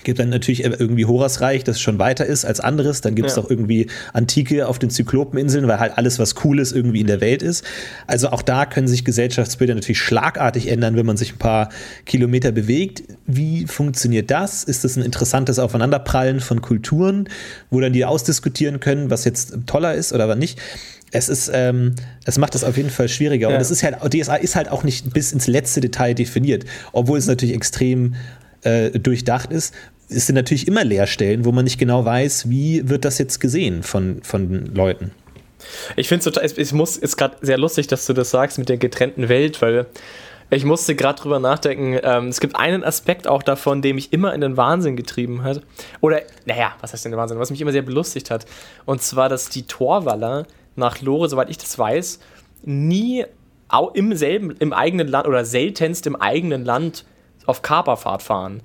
gibt dann natürlich irgendwie Horasreich, das schon weiter ist als anderes. Dann gibt es ja. auch irgendwie Antike auf den Zyklopeninseln, weil halt alles, was cool ist, irgendwie in der Welt ist. Also auch da können sich Gesellschaftsbilder natürlich schlagartig ändern, wenn man sich ein paar Kilometer bewegt. Wie funktioniert das? Ist das ein interessantes Aufeinanderprallen von Kulturen, wo dann die ausdiskutieren können, was jetzt toller ist oder was nicht? es ist, ähm, es macht es auf jeden Fall schwieriger. Ja. Und es ist halt, DSA ist halt auch nicht bis ins letzte Detail definiert, obwohl es natürlich extrem äh, durchdacht ist es sind natürlich immer Leerstellen, wo man nicht genau weiß, wie wird das jetzt gesehen von, von Leuten. Ich finde es es muss ist gerade sehr lustig, dass du das sagst mit der getrennten Welt, weil ich musste gerade drüber nachdenken. Ähm, es gibt einen Aspekt auch davon, der mich immer in den Wahnsinn getrieben hat. Oder, naja, was heißt denn der Wahnsinn? Was mich immer sehr belustigt hat. Und zwar, dass die Torwaller nach Lore, soweit ich das weiß, nie im selben, im eigenen Land oder seltenst im eigenen Land auf Kaperfahrt fahren.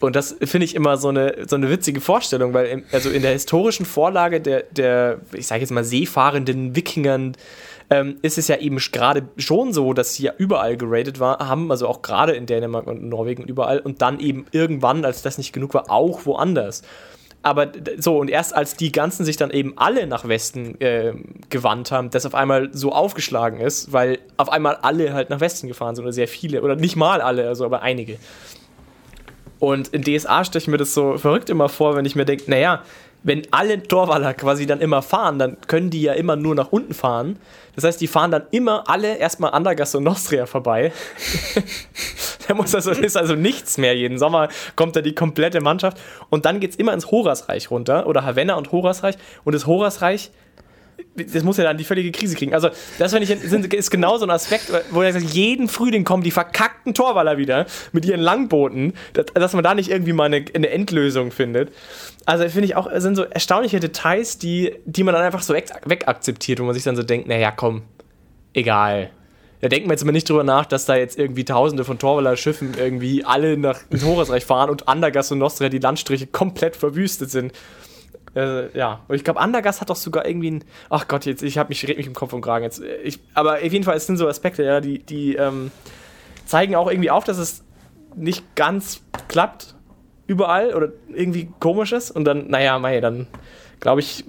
Und das finde ich immer so eine, so eine witzige Vorstellung, weil im, also in der historischen Vorlage der, der ich sage jetzt mal, seefahrenden Wikingern ähm, ist es ja eben gerade schon so, dass sie ja überall geradet war, haben, also auch gerade in Dänemark und Norwegen überall und dann eben irgendwann, als das nicht genug war, auch woanders. Aber so, und erst als die ganzen sich dann eben alle nach Westen äh, gewandt haben, das auf einmal so aufgeschlagen ist, weil auf einmal alle halt nach Westen gefahren sind oder sehr viele, oder nicht mal alle, also aber einige. Und in DSA stelle ich mir das so verrückt immer vor, wenn ich mir denke, naja, wenn alle Torwaller quasi dann immer fahren, dann können die ja immer nur nach unten fahren. Das heißt, die fahren dann immer alle erstmal an der Nostria vorbei. Der muss also, ist also nichts mehr. Jeden Sommer kommt da die komplette Mannschaft. Und dann geht es immer ins Horasreich runter. Oder Havanna und Horasreich. Und das Horasreich das muss ja dann die völlige Krise kriegen. Also, das ich, ist genau so ein Aspekt, wo er sagt, jeden Frühling kommen die verkackten Torwaller wieder mit ihren Langbooten, dass man da nicht irgendwie mal eine, eine Endlösung findet. Also, finde ich auch, sind so erstaunliche Details, die, die man dann einfach so wegakzeptiert, wo man sich dann so denkt, naja, komm, egal. Da denken wir jetzt immer nicht drüber nach, dass da jetzt irgendwie tausende von Torwaller-Schiffen irgendwie alle nach ins Horusreich fahren und Andergast und Nostria die Landstriche komplett verwüstet sind. Äh, ja, und ich glaube, Andergast hat doch sogar irgendwie ein. Ach Gott, jetzt, ich habe mich, red mich im Kopf und Kragen jetzt. Ich, aber auf jeden Fall, es sind so Aspekte, ja, die, die ähm, zeigen auch irgendwie auf, dass es nicht ganz klappt überall oder irgendwie komisch ist. Und dann, naja, mei, dann glaube ich.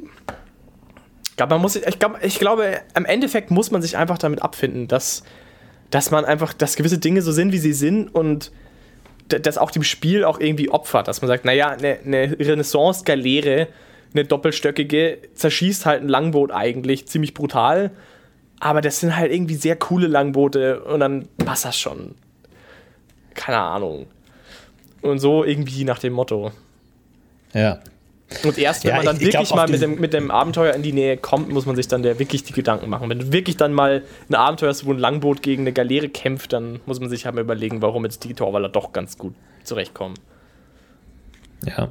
Glaub, man muss, ich, glaub, ich glaube, im Endeffekt muss man sich einfach damit abfinden, dass, dass man einfach, dass gewisse Dinge so sind, wie sie sind und das auch dem Spiel auch irgendwie opfert, dass man sagt, naja, eine, eine Renaissance-Galeere eine doppelstöckige, zerschießt halt ein Langboot eigentlich ziemlich brutal. Aber das sind halt irgendwie sehr coole Langboote und dann passt das schon. Keine Ahnung. Und so irgendwie nach dem Motto. Ja. Und erst wenn ja, man dann ich, wirklich ich mal mit dem, mit dem Abenteuer in die Nähe kommt, muss man sich dann der wirklich die Gedanken machen. Wenn du wirklich dann mal ein Abenteuer hast, wo ein Langboot gegen eine Galeere kämpft, dann muss man sich halt mal überlegen, warum jetzt die Torwaller doch ganz gut zurechtkommen. Ja.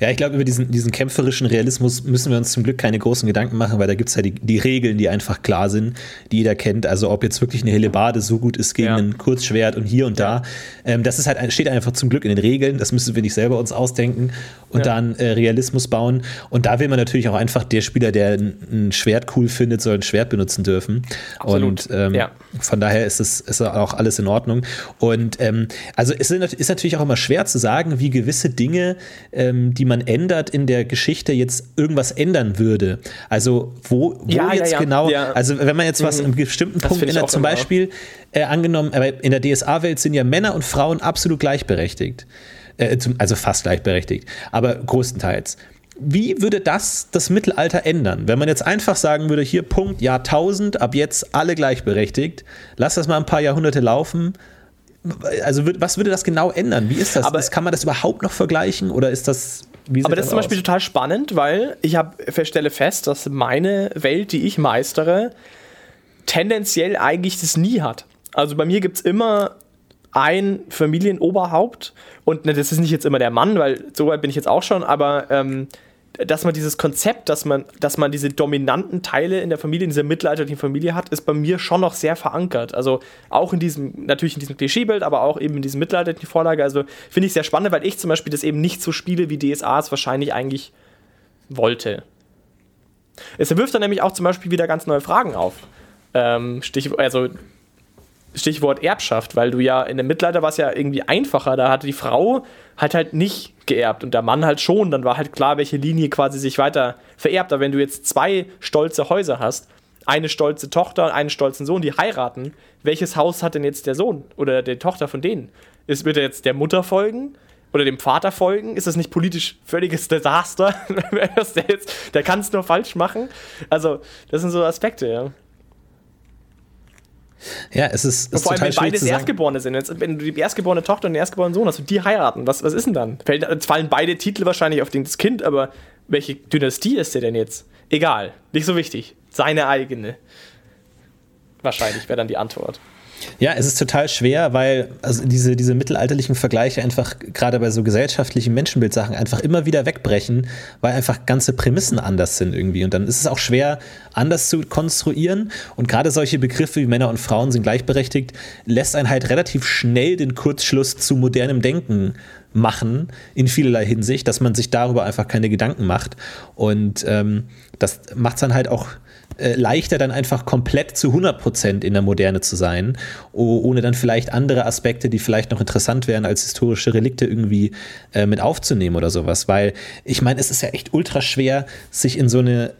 ja, ich glaube, über diesen, diesen kämpferischen Realismus müssen wir uns zum Glück keine großen Gedanken machen, weil da gibt es ja die, die Regeln, die einfach klar sind, die jeder kennt. Also ob jetzt wirklich eine Hellebarde so gut ist gegen ja. ein Kurzschwert und hier und da. Ähm, das ist halt, steht einfach zum Glück in den Regeln. Das müssen wir nicht selber uns ausdenken und ja. dann äh, Realismus bauen. Und da will man natürlich auch einfach der Spieler, der ein, ein Schwert cool findet, soll ein Schwert benutzen dürfen. Absolut. Und ähm, ja. von daher ist es ist auch alles in Ordnung. Und ähm, also es ist natürlich auch immer schwer zu sagen, wie gewisse Dinge ähm, die man ändert in der Geschichte, jetzt irgendwas ändern würde. Also wo, wo ja, jetzt ja, genau, ja. also wenn man jetzt was mhm. im bestimmten das Punkt ändert, zum Beispiel äh, angenommen, aber in der DSA-Welt sind ja Männer und Frauen absolut gleichberechtigt. Äh, zum, also fast gleichberechtigt, aber größtenteils wie würde das das Mittelalter ändern? Wenn man jetzt einfach sagen würde, hier Punkt Jahrtausend, ab jetzt alle gleichberechtigt, lass das mal ein paar Jahrhunderte laufen, also was würde das genau ändern? Wie ist das? Aber kann man das überhaupt noch vergleichen oder ist das aber das ist zum Beispiel aus? total spannend, weil ich hab, stelle fest, dass meine Welt, die ich meistere, tendenziell eigentlich das nie hat. Also bei mir gibt es immer ein Familienoberhaupt und ne, das ist nicht jetzt immer der Mann, weil so weit bin ich jetzt auch schon, aber ähm, dass man dieses Konzept, dass man, dass man diese dominanten Teile in der Familie, in dieser mittelalterlichen Familie hat, ist bei mir schon noch sehr verankert. Also auch in diesem, natürlich in diesem Klischeebild, aber auch eben in diesem mittelalterlichen Vorlage. Also finde ich sehr spannend, weil ich zum Beispiel das eben nicht so spiele, wie DSA es wahrscheinlich eigentlich wollte. Es wirft dann nämlich auch zum Beispiel wieder ganz neue Fragen auf. Ähm, Stich, also Stichwort Erbschaft, weil du ja in dem Mittelalter war es ja irgendwie einfacher, da hatte die Frau halt halt nicht geerbt und der Mann halt schon, dann war halt klar, welche Linie quasi sich weiter vererbt. Aber wenn du jetzt zwei stolze Häuser hast, eine stolze Tochter und einen stolzen Sohn, die heiraten, welches Haus hat denn jetzt der Sohn oder die Tochter von denen? Ist, wird er jetzt der Mutter folgen oder dem Vater folgen? Ist das nicht politisch völliges Desaster? der, der kann es nur falsch machen. Also, das sind so Aspekte, ja. Ja, es ist, ist vor allem, wenn beides Erstgeborene sind. Wenn du die erstgeborene Tochter und den erstgeborenen Sohn hast und die heiraten, was, was ist denn dann? Jetzt fallen beide Titel wahrscheinlich auf das Kind, aber welche Dynastie ist der denn jetzt? Egal, nicht so wichtig. Seine eigene. Wahrscheinlich wäre dann die Antwort. Ja, es ist total schwer, weil also diese, diese mittelalterlichen Vergleiche einfach gerade bei so gesellschaftlichen Menschenbildsachen einfach immer wieder wegbrechen, weil einfach ganze Prämissen anders sind irgendwie. Und dann ist es auch schwer, anders zu konstruieren. Und gerade solche Begriffe wie Männer und Frauen sind gleichberechtigt, lässt einen halt relativ schnell den Kurzschluss zu modernem Denken machen, in vielerlei Hinsicht, dass man sich darüber einfach keine Gedanken macht. Und ähm, das macht es dann halt auch äh, leichter, dann einfach komplett zu 100% in der Moderne zu sein, ohne dann vielleicht andere Aspekte, die vielleicht noch interessant wären, als historische Relikte irgendwie äh, mit aufzunehmen oder sowas. Weil ich meine, es ist ja echt ultra schwer, sich in so eine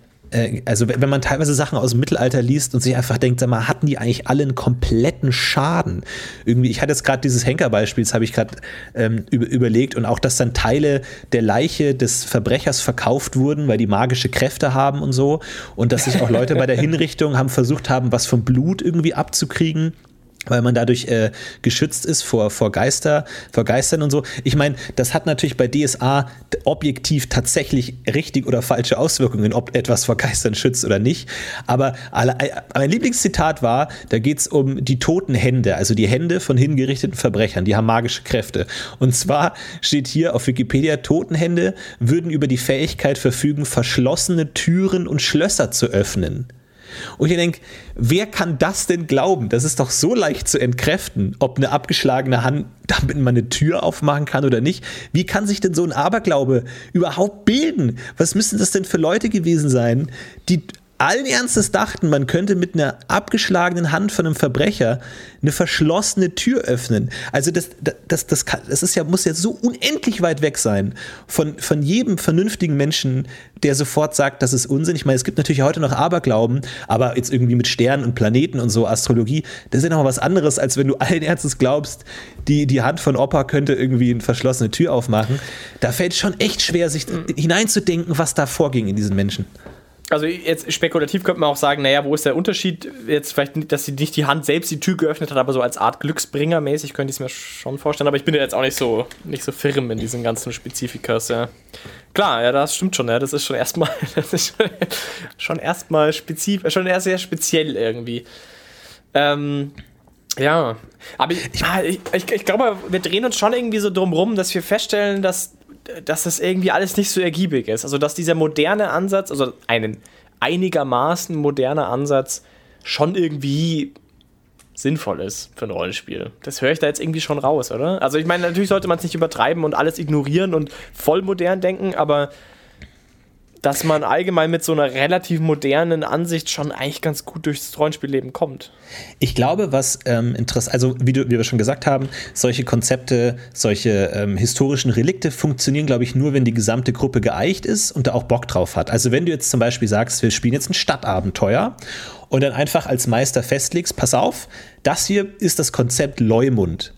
also wenn man teilweise Sachen aus dem Mittelalter liest und sich einfach denkt, sag mal, hatten die eigentlich alle einen kompletten Schaden? Irgendwie, ich hatte jetzt gerade dieses Henkerbeispiel, das habe ich gerade ähm, über, überlegt und auch, dass dann Teile der Leiche des Verbrechers verkauft wurden, weil die magische Kräfte haben und so und dass sich auch Leute bei der Hinrichtung haben versucht haben, was vom Blut irgendwie abzukriegen weil man dadurch äh, geschützt ist vor, vor Geister, vor Geistern und so. Ich meine, das hat natürlich bei DSA objektiv tatsächlich richtig oder falsche Auswirkungen, ob etwas vor Geistern schützt oder nicht. Aber alle, äh, mein Lieblingszitat war, da geht es um die toten Hände, also die Hände von hingerichteten Verbrechern, die haben magische Kräfte. Und zwar steht hier auf Wikipedia, Totenhände würden über die Fähigkeit verfügen, verschlossene Türen und Schlösser zu öffnen. Und ich denke, wer kann das denn glauben? Das ist doch so leicht zu entkräften, ob eine abgeschlagene Hand damit man eine Tür aufmachen kann oder nicht. Wie kann sich denn so ein Aberglaube überhaupt bilden? Was müssen das denn für Leute gewesen sein, die allen Ernstes dachten, man könnte mit einer abgeschlagenen Hand von einem Verbrecher eine verschlossene Tür öffnen. Also das, das, das, kann, das ist ja, muss ja so unendlich weit weg sein von, von jedem vernünftigen Menschen, der sofort sagt, das ist Unsinn. Ich meine, es gibt natürlich heute noch Aberglauben, aber jetzt irgendwie mit Sternen und Planeten und so, Astrologie, das ist ja noch was anderes, als wenn du allen Ernstes glaubst, die, die Hand von Opa könnte irgendwie eine verschlossene Tür aufmachen. Da fällt es schon echt schwer, sich hineinzudenken, was da vorging in diesen Menschen also jetzt spekulativ könnte man auch sagen, naja, wo ist der Unterschied? Jetzt vielleicht, dass sie nicht die Hand selbst die Tür geöffnet hat, aber so als Art Glücksbringer mäßig könnte ich es mir schon vorstellen. Aber ich bin ja jetzt auch nicht so, nicht so firm in diesen ganzen Spezifikas, ja. Klar, ja, das stimmt schon, ja. Das ist schon erstmal, das ist schon erstmal spezifisch, schon eher sehr speziell irgendwie. Ähm, ja, aber ich, ich, ich, ich, glaube, wir drehen uns schon irgendwie so drum rum, dass wir feststellen, dass dass das irgendwie alles nicht so ergiebig ist. Also, dass dieser moderne Ansatz, also ein einigermaßen moderner Ansatz, schon irgendwie sinnvoll ist für ein Rollenspiel. Das höre ich da jetzt irgendwie schon raus, oder? Also, ich meine, natürlich sollte man es nicht übertreiben und alles ignorieren und voll modern denken, aber dass man allgemein mit so einer relativ modernen Ansicht schon eigentlich ganz gut durchs Rollenspielleben kommt. Ich glaube, was ähm, interessant, also wie, du, wie wir schon gesagt haben, solche Konzepte, solche ähm, historischen Relikte funktionieren, glaube ich, nur, wenn die gesamte Gruppe geeicht ist und da auch Bock drauf hat. Also wenn du jetzt zum Beispiel sagst, wir spielen jetzt ein Stadtabenteuer und dann einfach als Meister festlegst, pass auf, das hier ist das Konzept Leumund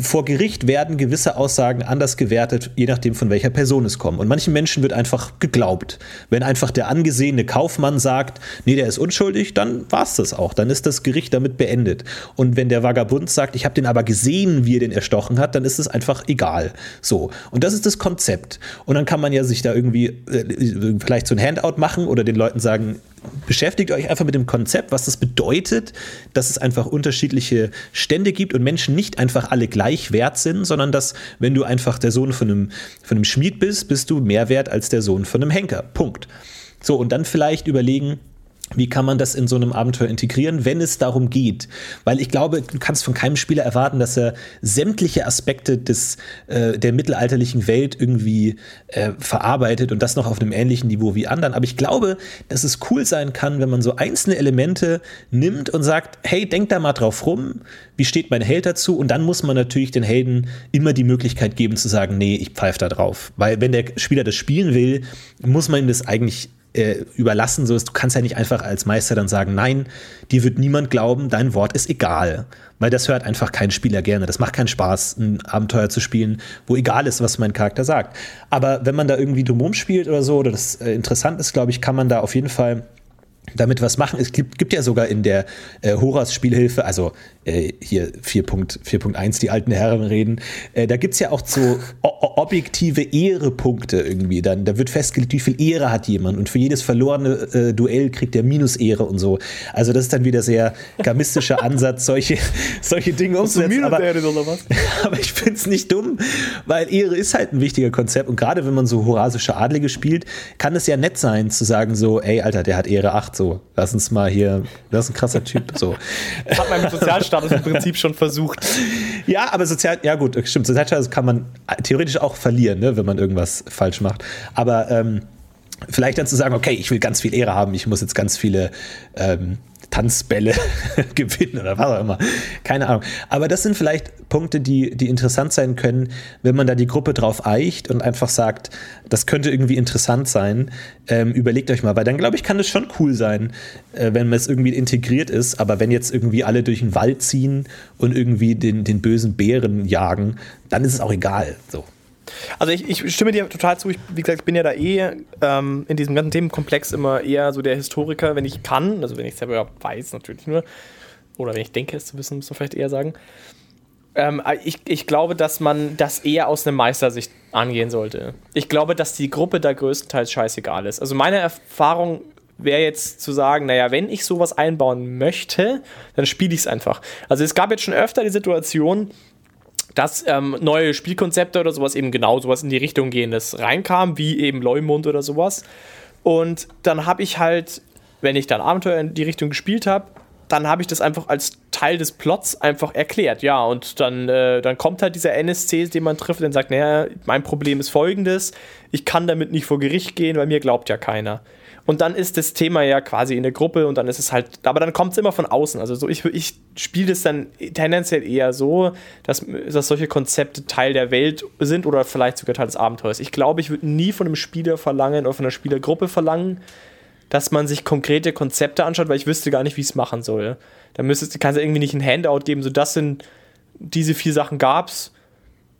vor Gericht werden gewisse Aussagen anders gewertet, je nachdem von welcher Person es kommt. Und manchen Menschen wird einfach geglaubt. Wenn einfach der angesehene Kaufmann sagt, nee, der ist unschuldig, dann war es das auch. Dann ist das Gericht damit beendet. Und wenn der Vagabund sagt, ich habe den aber gesehen, wie er den erstochen hat, dann ist es einfach egal. So. Und das ist das Konzept. Und dann kann man ja sich da irgendwie äh, vielleicht so ein Handout machen oder den Leuten sagen, beschäftigt euch einfach mit dem Konzept, was das bedeutet, dass es einfach unterschiedliche Stände gibt und Menschen nicht einfach alle gleich wert sind, sondern dass, wenn du einfach der Sohn von einem, von einem Schmied bist, bist du mehr wert als der Sohn von einem Henker. Punkt. So, und dann vielleicht überlegen, wie kann man das in so einem Abenteuer integrieren, wenn es darum geht? Weil ich glaube, du kannst von keinem Spieler erwarten, dass er sämtliche Aspekte des, äh, der mittelalterlichen Welt irgendwie äh, verarbeitet und das noch auf einem ähnlichen Niveau wie anderen. Aber ich glaube, dass es cool sein kann, wenn man so einzelne Elemente nimmt und sagt, hey, denk da mal drauf rum, wie steht mein Held dazu? Und dann muss man natürlich den Helden immer die Möglichkeit geben zu sagen, nee, ich pfeife da drauf. Weil wenn der Spieler das spielen will, muss man ihm das eigentlich äh, überlassen. So ist, du kannst ja nicht einfach als Meister dann sagen, nein, dir wird niemand glauben, dein Wort ist egal. Weil das hört einfach kein Spieler gerne. Das macht keinen Spaß, ein Abenteuer zu spielen, wo egal ist, was mein Charakter sagt. Aber wenn man da irgendwie drumherum spielt oder so, oder das äh, interessant ist, glaube ich, kann man da auf jeden Fall damit was machen. Es gibt, gibt ja sogar in der äh, Horas-Spielhilfe, also äh, hier 4.1, die alten Herren reden, äh, da gibt es ja auch so objektive Ehrepunkte irgendwie. Dann, da wird festgelegt, wie viel Ehre hat jemand und für jedes verlorene äh, Duell kriegt er Minus-Ehre und so. Also das ist dann wieder sehr gamistischer Ansatz, solche, solche Dinge umzusetzen. Aber, aber ich finde es nicht dumm, weil Ehre ist halt ein wichtiger Konzept und gerade wenn man so horasische Adlige spielt, kann es ja nett sein zu sagen so, ey Alter, der hat Ehre 8, so, lass uns mal hier, das ist ein krasser Typ, so. Das hat man mit Sozialstatus im Prinzip schon versucht. Ja, aber Sozial, ja gut, stimmt, Sozialstatus kann man theoretisch auch verlieren, ne, wenn man irgendwas falsch macht. Aber ähm, vielleicht dann zu sagen, okay, ich will ganz viel Ehre haben, ich muss jetzt ganz viele ähm, Tanzbälle gewinnen oder was auch immer. Keine Ahnung. Aber das sind vielleicht Punkte, die, die interessant sein können, wenn man da die Gruppe drauf eicht und einfach sagt, das könnte irgendwie interessant sein. Ähm, überlegt euch mal, weil dann glaube ich, kann es schon cool sein, äh, wenn es irgendwie integriert ist. Aber wenn jetzt irgendwie alle durch den Wald ziehen und irgendwie den, den bösen Bären jagen, dann ist es auch egal. So. Also ich, ich, stimme dir total zu. Ich, wie gesagt, ich bin ja da eh ähm, in diesem ganzen Themenkomplex immer eher so der Historiker, wenn ich kann, also wenn ich es selber weiß natürlich nur. oder wenn ich denke, es zu wissen, muss man vielleicht eher sagen. Ähm, ich, ich glaube, dass man das eher aus einem Meistersicht angehen sollte. Ich glaube, dass die Gruppe da größtenteils scheißegal ist. Also meine Erfahrung wäre jetzt zu sagen, naja, wenn ich sowas einbauen möchte, dann spiele ich es einfach. Also es gab jetzt schon öfter die Situation, dass ähm, neue Spielkonzepte oder sowas eben genau sowas in die Richtung gehen, das reinkam, wie eben Leumund oder sowas. Und dann habe ich halt, wenn ich dann Abenteuer in die Richtung gespielt habe, dann habe ich das einfach als Teil des Plots einfach erklärt. Ja, und dann, äh, dann kommt halt dieser NSC, den man trifft, und sagt, naja, mein Problem ist folgendes, ich kann damit nicht vor Gericht gehen, weil mir glaubt ja keiner. Und dann ist das Thema ja quasi in der Gruppe und dann ist es halt, aber dann kommt es immer von außen. Also so, ich, ich spiele das dann tendenziell eher so, dass, dass solche Konzepte Teil der Welt sind oder vielleicht sogar Teil des Abenteuers. Ich glaube, ich würde nie von einem Spieler verlangen oder von einer Spielergruppe verlangen, dass man sich konkrete Konzepte anschaut, weil ich wüsste gar nicht, wie ich es machen soll. Da müsstest, kannst du irgendwie nicht ein Handout geben, so das sind, diese vier Sachen gab's.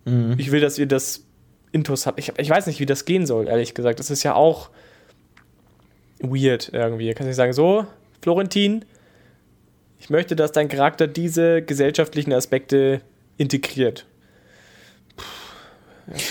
Mhm. Ich will, dass ihr das Intus habt. Ich, ich weiß nicht, wie das gehen soll, ehrlich gesagt. Das ist ja auch weird irgendwie. Du kannst nicht sagen, so, Florentin, ich möchte, dass dein Charakter diese gesellschaftlichen Aspekte integriert.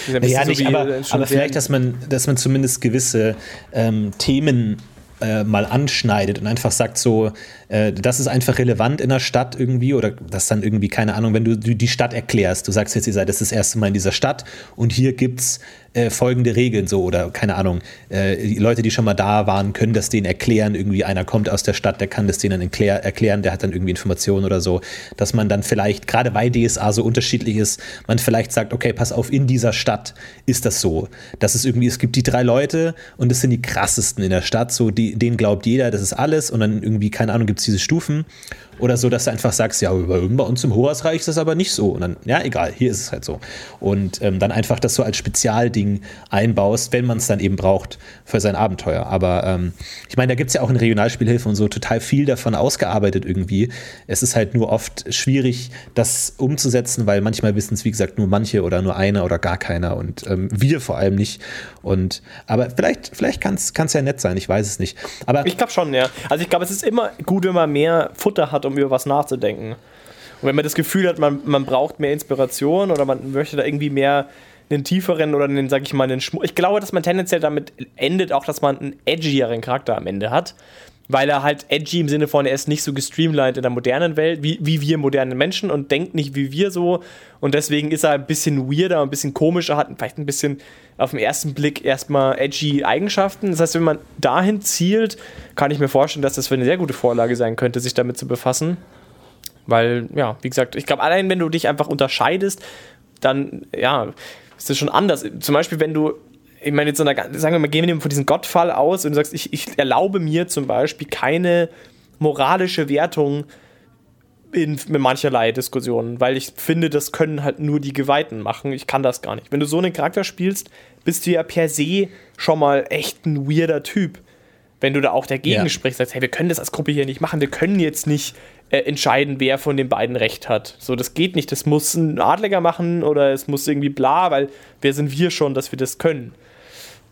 Ja, nicht, so aber, aber vielleicht, dass man, dass man zumindest gewisse ähm, Themen äh, mal anschneidet und einfach sagt so, äh, das ist einfach relevant in der Stadt irgendwie oder das dann irgendwie, keine Ahnung, wenn du die Stadt erklärst, du sagst jetzt, ihr seid das, das erste Mal in dieser Stadt und hier gibt es äh, folgende Regeln so oder keine Ahnung, äh, die Leute, die schon mal da waren, können das denen erklären, irgendwie einer kommt aus der Stadt, der kann das denen erklär, erklären, der hat dann irgendwie Informationen oder so, dass man dann vielleicht, gerade weil DSA so unterschiedlich ist, man vielleicht sagt, okay, pass auf, in dieser Stadt ist das so, dass es irgendwie, es gibt die drei Leute und das sind die krassesten in der Stadt, so die, denen glaubt jeder, das ist alles. Und dann irgendwie, keine Ahnung, gibt es diese Stufen oder so, dass du einfach sagst, ja, bei uns im Horasreich ist das aber nicht so. Und dann, ja, egal, hier ist es halt so. Und ähm, dann einfach das so als Spezialding einbaust, wenn man es dann eben braucht für sein Abenteuer. Aber ähm, ich meine, da gibt es ja auch in Regionalspielhilfe und so total viel davon ausgearbeitet irgendwie. Es ist halt nur oft schwierig, das umzusetzen, weil manchmal wissen es, wie gesagt, nur manche oder nur einer oder gar keiner und ähm, wir vor allem nicht. Und aber vielleicht, vielleicht kann es ja nett sein, ich weiß es nicht. Aber ich glaube schon, ja. Also ich glaube, es ist immer gut, wenn man mehr Futter hat, um um über was nachzudenken. Und wenn man das Gefühl hat, man, man braucht mehr Inspiration oder man möchte da irgendwie mehr einen tieferen oder einen, sag ich mal, einen Schmuck. Ich glaube, dass man tendenziell damit endet, auch dass man einen edgieren Charakter am Ende hat. Weil er halt edgy im Sinne von, er ist nicht so gestreamlined in der modernen Welt, wie, wie wir modernen Menschen und denkt nicht wie wir so. Und deswegen ist er ein bisschen weirder, ein bisschen komischer, hat vielleicht ein bisschen auf den ersten Blick erstmal edgy Eigenschaften. Das heißt, wenn man dahin zielt, kann ich mir vorstellen, dass das für eine sehr gute Vorlage sein könnte, sich damit zu befassen. Weil, ja, wie gesagt, ich glaube, allein wenn du dich einfach unterscheidest, dann, ja, ist das schon anders. Zum Beispiel, wenn du, ich meine, jetzt so einer, sagen wir mal, gehen wir von diesem Gottfall aus und du sagst, ich, ich erlaube mir zum Beispiel keine moralische Wertung in, in mancherlei Diskussionen, weil ich finde, das können halt nur die Geweihten machen. Ich kann das gar nicht. Wenn du so einen Charakter spielst, bist du ja per se schon mal echt ein weirder Typ. Wenn du da auch dagegen ja. sprichst, sagst, hey, wir können das als Gruppe hier nicht machen, wir können jetzt nicht äh, entscheiden, wer von den beiden Recht hat. So, das geht nicht. Das muss ein Adliger machen oder es muss irgendwie bla, weil wer sind wir schon, dass wir das können?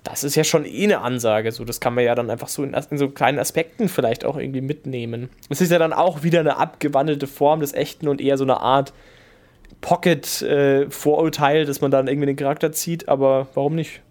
Das ist ja schon eh eine Ansage. So, das kann man ja dann einfach so in, in, so kleinen Aspekten vielleicht auch irgendwie mitnehmen. Es ist ja dann auch wieder eine abgewandelte Form des Echten und eher so eine Art Pocket-Vorurteil, äh, dass man dann irgendwie den Charakter zieht, aber warum nicht?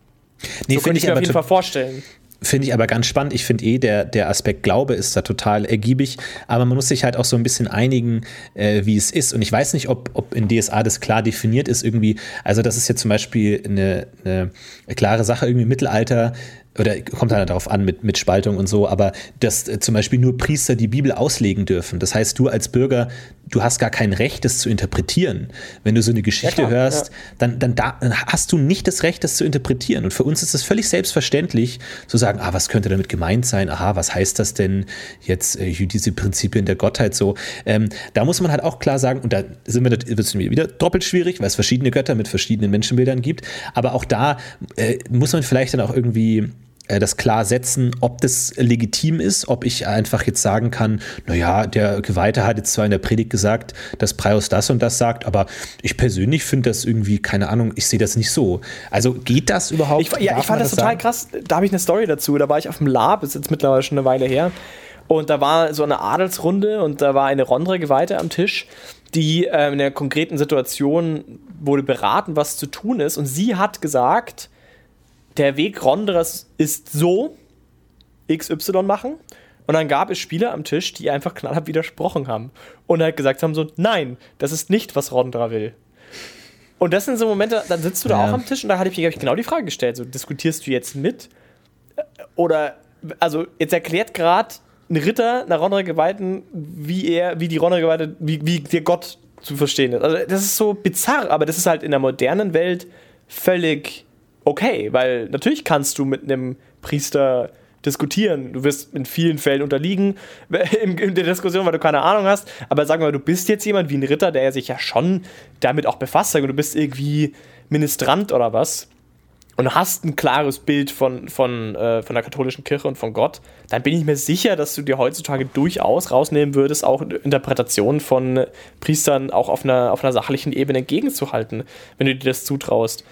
Nee, so könnte ich mir auf jeden Fall vorstellen. Finde ich aber ganz spannend. Ich finde eh, der, der Aspekt Glaube ist da total ergiebig. Aber man muss sich halt auch so ein bisschen einigen, äh, wie es ist. Und ich weiß nicht, ob, ob in DSA das klar definiert ist irgendwie. Also, das ist jetzt zum Beispiel eine, eine klare Sache irgendwie im Mittelalter oder kommt halt darauf an mit, mit Spaltung und so, aber dass äh, zum Beispiel nur Priester die Bibel auslegen dürfen. Das heißt, du als Bürger, du hast gar kein Recht, das zu interpretieren. Wenn du so eine Geschichte ja, klar, hörst, ja. dann, dann, da, dann hast du nicht das Recht, das zu interpretieren. Und für uns ist es völlig selbstverständlich, zu sagen, ah, was könnte damit gemeint sein? Aha, was heißt das denn jetzt, äh, diese Prinzipien der Gottheit so? Ähm, da muss man halt auch klar sagen, und da sind wir, wird es wieder doppelt schwierig, weil es verschiedene Götter mit verschiedenen Menschenbildern gibt. Aber auch da äh, muss man vielleicht dann auch irgendwie das klar setzen, ob das legitim ist, ob ich einfach jetzt sagen kann, naja, der Geweihte hat jetzt zwar in der Predigt gesagt, dass Prius das und das sagt, aber ich persönlich finde das irgendwie, keine Ahnung, ich sehe das nicht so. Also geht das überhaupt? Ich, ja, ich fand das, das total sagen? krass. Da habe ich eine Story dazu. Da war ich auf dem Lab, ist jetzt mittlerweile schon eine Weile her. Und da war so eine Adelsrunde und da war eine Rondre-Geweihte am Tisch, die äh, in einer konkreten Situation wurde beraten, was zu tun ist. Und sie hat gesagt, der Weg Rondres ist so, XY machen. Und dann gab es Spieler am Tisch, die einfach knallhart widersprochen haben. Und halt gesagt haben so, nein, das ist nicht, was Rondra will. Und das sind so Momente, dann sitzt du da ja. auch am Tisch und da hatte ich mir genau die Frage gestellt, so diskutierst du jetzt mit? Oder, also jetzt erklärt gerade ein Ritter einer Ronner Geweihten, wie er, wie die Ronner Geweihte, wie, wie der Gott zu verstehen ist. Also das ist so bizarr, aber das ist halt in der modernen Welt völlig okay, weil natürlich kannst du mit einem Priester diskutieren. Du wirst in vielen Fällen unterliegen in, in, der Diskussion, weil du keine Ahnung hast. Aber sagen wir mal, du bist jetzt jemand wie ein Ritter, der sich ja schon damit auch befasst. Wir, du bist irgendwie Ministrant oder was und hast ein klares Bild von, von, äh, von der katholischen Kirche und von Gott, dann bin ich mir sicher, dass du dir heutzutage durchaus rausnehmen würdest, auch Interpretationen von Priestern auch auf einer, auf einer sachlichen Ebene entgegenzuhalten, wenn du dir das zutraust.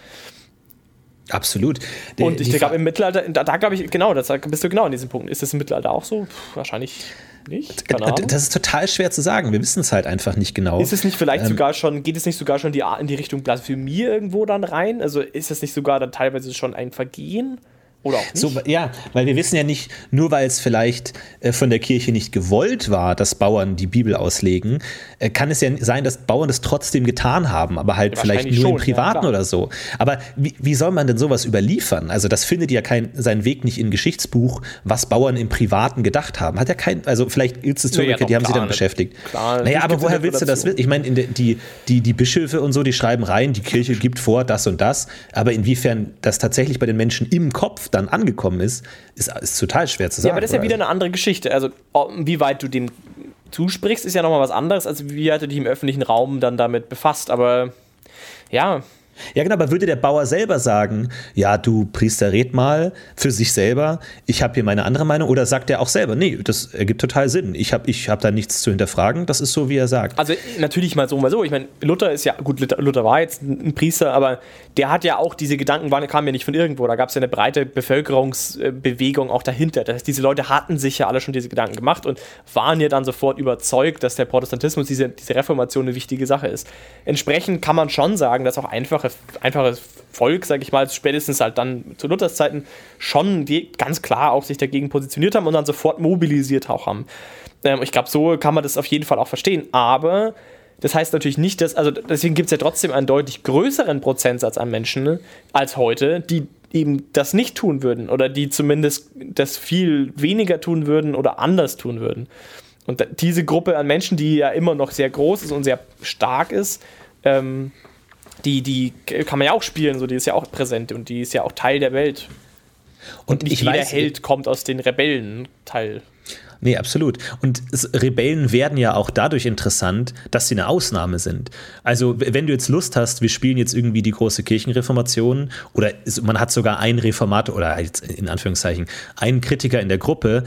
Absolut. Die, und ich glaube, im Mittelalter, da, da glaube ich, genau, das bist du genau an diesem Punkt. Ist das im Mittelalter auch so? Puh, wahrscheinlich nicht. Ahnung. Das ist total schwer zu sagen. Wir wissen es halt einfach nicht genau. Ist es nicht vielleicht ähm, sogar schon, geht es nicht sogar schon die, in die Richtung Blasphemie irgendwo dann rein? Also ist das nicht sogar dann teilweise schon ein Vergehen? Oder auch nicht. So, ja, weil wir wissen ja nicht, nur weil es vielleicht äh, von der Kirche nicht gewollt war, dass Bauern die Bibel auslegen, äh, kann es ja sein, dass Bauern das trotzdem getan haben, aber halt ja, vielleicht nur schon, im Privaten ja, oder so. Aber wie, wie soll man denn sowas überliefern? Also das findet ja kein, seinen Weg nicht in Geschichtsbuch, was Bauern im Privaten gedacht haben. Hat ja kein, also vielleicht gibt es Historiker, ja, die haben sich damit beschäftigt. Klar, naja, aber woher willst du das wissen? Ich meine, die, die, die Bischöfe und so, die schreiben rein, die Kirche gibt vor das und das, aber inwiefern das tatsächlich bei den Menschen im Kopf dann angekommen ist, ist, ist total schwer zu sagen. Ja, aber das ist ja wieder eine andere Geschichte. Also, wie weit du dem zusprichst, ist ja nochmal was anderes, als wie weit du dich im öffentlichen Raum dann damit befasst. Aber ja, ja, genau, aber würde der Bauer selber sagen, ja, du Priester, red mal für sich selber, ich habe hier meine andere Meinung, oder sagt er auch selber, nee, das ergibt total Sinn, ich habe ich hab da nichts zu hinterfragen, das ist so, wie er sagt. Also natürlich mal so, mal so, ich meine, Luther ist ja, gut, Luther war jetzt ein Priester, aber der hat ja auch, diese Gedanken kamen ja nicht von irgendwo, da gab es ja eine breite Bevölkerungsbewegung auch dahinter, das heißt, diese Leute hatten sich ja alle schon diese Gedanken gemacht und waren ja dann sofort überzeugt, dass der Protestantismus, diese, diese Reformation eine wichtige Sache ist. Entsprechend kann man schon sagen, dass auch einfache einfache, einfaches Volk, sage ich mal, spätestens halt dann zu Luthers Zeiten schon ganz klar auch sich dagegen positioniert haben und dann sofort mobilisiert auch haben. Ähm, ich glaube, so kann man das auf jeden Fall auch verstehen. Aber das heißt natürlich nicht, dass, also deswegen gibt es ja trotzdem einen deutlich größeren Prozentsatz an Menschen als heute, die eben das nicht tun würden oder die zumindest das viel weniger tun würden oder anders tun würden. Und diese Gruppe an Menschen, die ja immer noch sehr groß ist und sehr stark ist, ähm, die, die kann man ja auch spielen, so die ist ja auch präsent und die ist ja auch Teil der Welt. Und, und nicht jeder weiß, Held kommt aus den Rebellen-Teil. Nee, absolut. Und Rebellen werden ja auch dadurch interessant, dass sie eine Ausnahme sind. Also, wenn du jetzt Lust hast, wir spielen jetzt irgendwie die große Kirchenreformation oder man hat sogar einen Reformator oder jetzt in Anführungszeichen einen Kritiker in der Gruppe,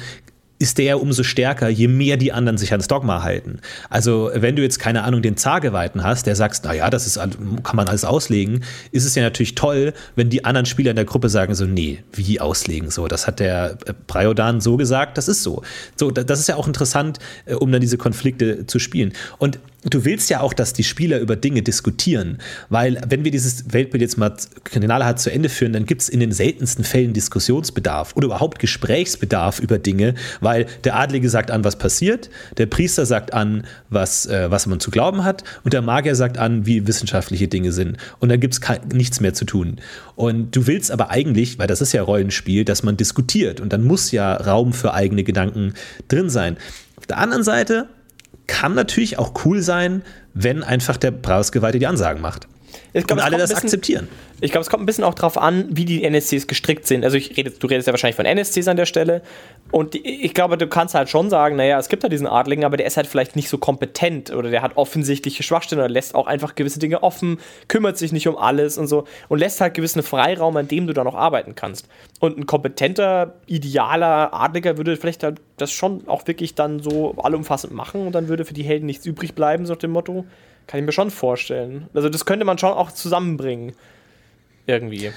ist der umso stärker, je mehr die anderen sich ans Dogma halten. Also, wenn du jetzt keine Ahnung den Zargeweihten hast, der sagst, na ja, das ist kann man alles auslegen, ist es ja natürlich toll, wenn die anderen Spieler in der Gruppe sagen so, nee, wie auslegen so, das hat der äh, Priodan so gesagt, das ist so. So, das ist ja auch interessant, äh, um dann diese Konflikte zu spielen. Und du willst ja auch, dass die Spieler über Dinge diskutieren, weil wenn wir dieses Weltbild jetzt mal knallhart zu Ende führen, dann gibt es in den seltensten Fällen Diskussionsbedarf oder überhaupt Gesprächsbedarf über Dinge, weil der Adlige sagt an, was passiert, der Priester sagt an, was, äh, was man zu glauben hat und der Magier sagt an, wie wissenschaftliche Dinge sind und dann gibt es nichts mehr zu tun. Und du willst aber eigentlich, weil das ist ja Rollenspiel, dass man diskutiert und dann muss ja Raum für eigene Gedanken drin sein. Auf der anderen Seite kann natürlich auch cool sein, wenn einfach der Preisgeweihte die Ansagen macht. Glaub, und alle das bisschen, akzeptieren. Ich glaube, es kommt ein bisschen auch darauf an, wie die NSCs gestrickt sind. Also rede, du redest ja wahrscheinlich von NSCs an der Stelle. Und die, ich glaube, du kannst halt schon sagen, naja, es gibt ja diesen Adligen, aber der ist halt vielleicht nicht so kompetent oder der hat offensichtliche Schwachstellen oder lässt auch einfach gewisse Dinge offen, kümmert sich nicht um alles und so und lässt halt gewissen Freiraum, an dem du dann auch arbeiten kannst. Und ein kompetenter, idealer Adliger würde vielleicht halt das schon auch wirklich dann so allumfassend machen und dann würde für die Helden nichts übrig bleiben, so nach dem Motto. Kann ich mir schon vorstellen. Also das könnte man schon auch zusammenbringen. Irgendwie.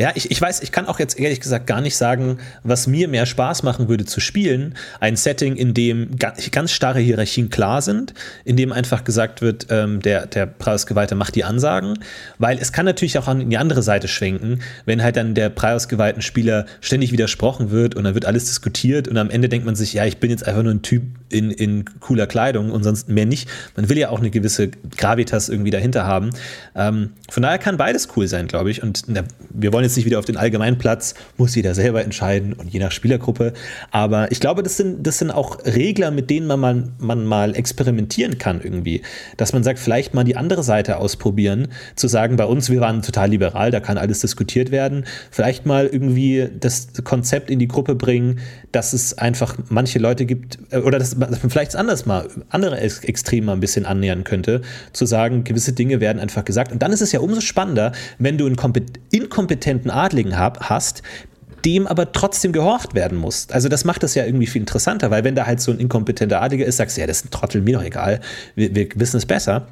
Ja, ich, ich weiß, ich kann auch jetzt ehrlich gesagt gar nicht sagen, was mir mehr Spaß machen würde zu spielen. Ein Setting, in dem ganz, starre Hierarchien klar sind, in dem einfach gesagt wird, ähm, der, der Preisgeweihte macht die Ansagen, weil es kann natürlich auch an die andere Seite schwenken, wenn halt dann der preisgeweihten Spieler ständig widersprochen wird und dann wird alles diskutiert und am Ende denkt man sich, ja, ich bin jetzt einfach nur ein Typ in, in cooler Kleidung und sonst mehr nicht. Man will ja auch eine gewisse Gravitas irgendwie dahinter haben. Ähm, von daher kann beides cool sein, glaube ich. Und na, wir wollen jetzt nicht wieder auf den allgemeinen Platz, muss jeder selber entscheiden und je nach Spielergruppe. Aber ich glaube, das sind, das sind auch Regler, mit denen man mal, man mal experimentieren kann irgendwie. Dass man sagt, vielleicht mal die andere Seite ausprobieren, zu sagen, bei uns, wir waren total liberal, da kann alles diskutiert werden. Vielleicht mal irgendwie das Konzept in die Gruppe bringen, dass es einfach manche Leute gibt, äh, oder dass, man vielleicht anders mal, andere Extreme mal ein bisschen annähern könnte, zu sagen, gewisse Dinge werden einfach gesagt. Und dann ist es ja umso spannender, wenn du einen inkompetenten Adligen hab, hast, dem aber trotzdem gehorcht werden muss. Also das macht das ja irgendwie viel interessanter, weil wenn da halt so ein inkompetenter Adliger ist, sagst du, ja, das ist ein Trottel, mir doch egal, wir, wir wissen es besser.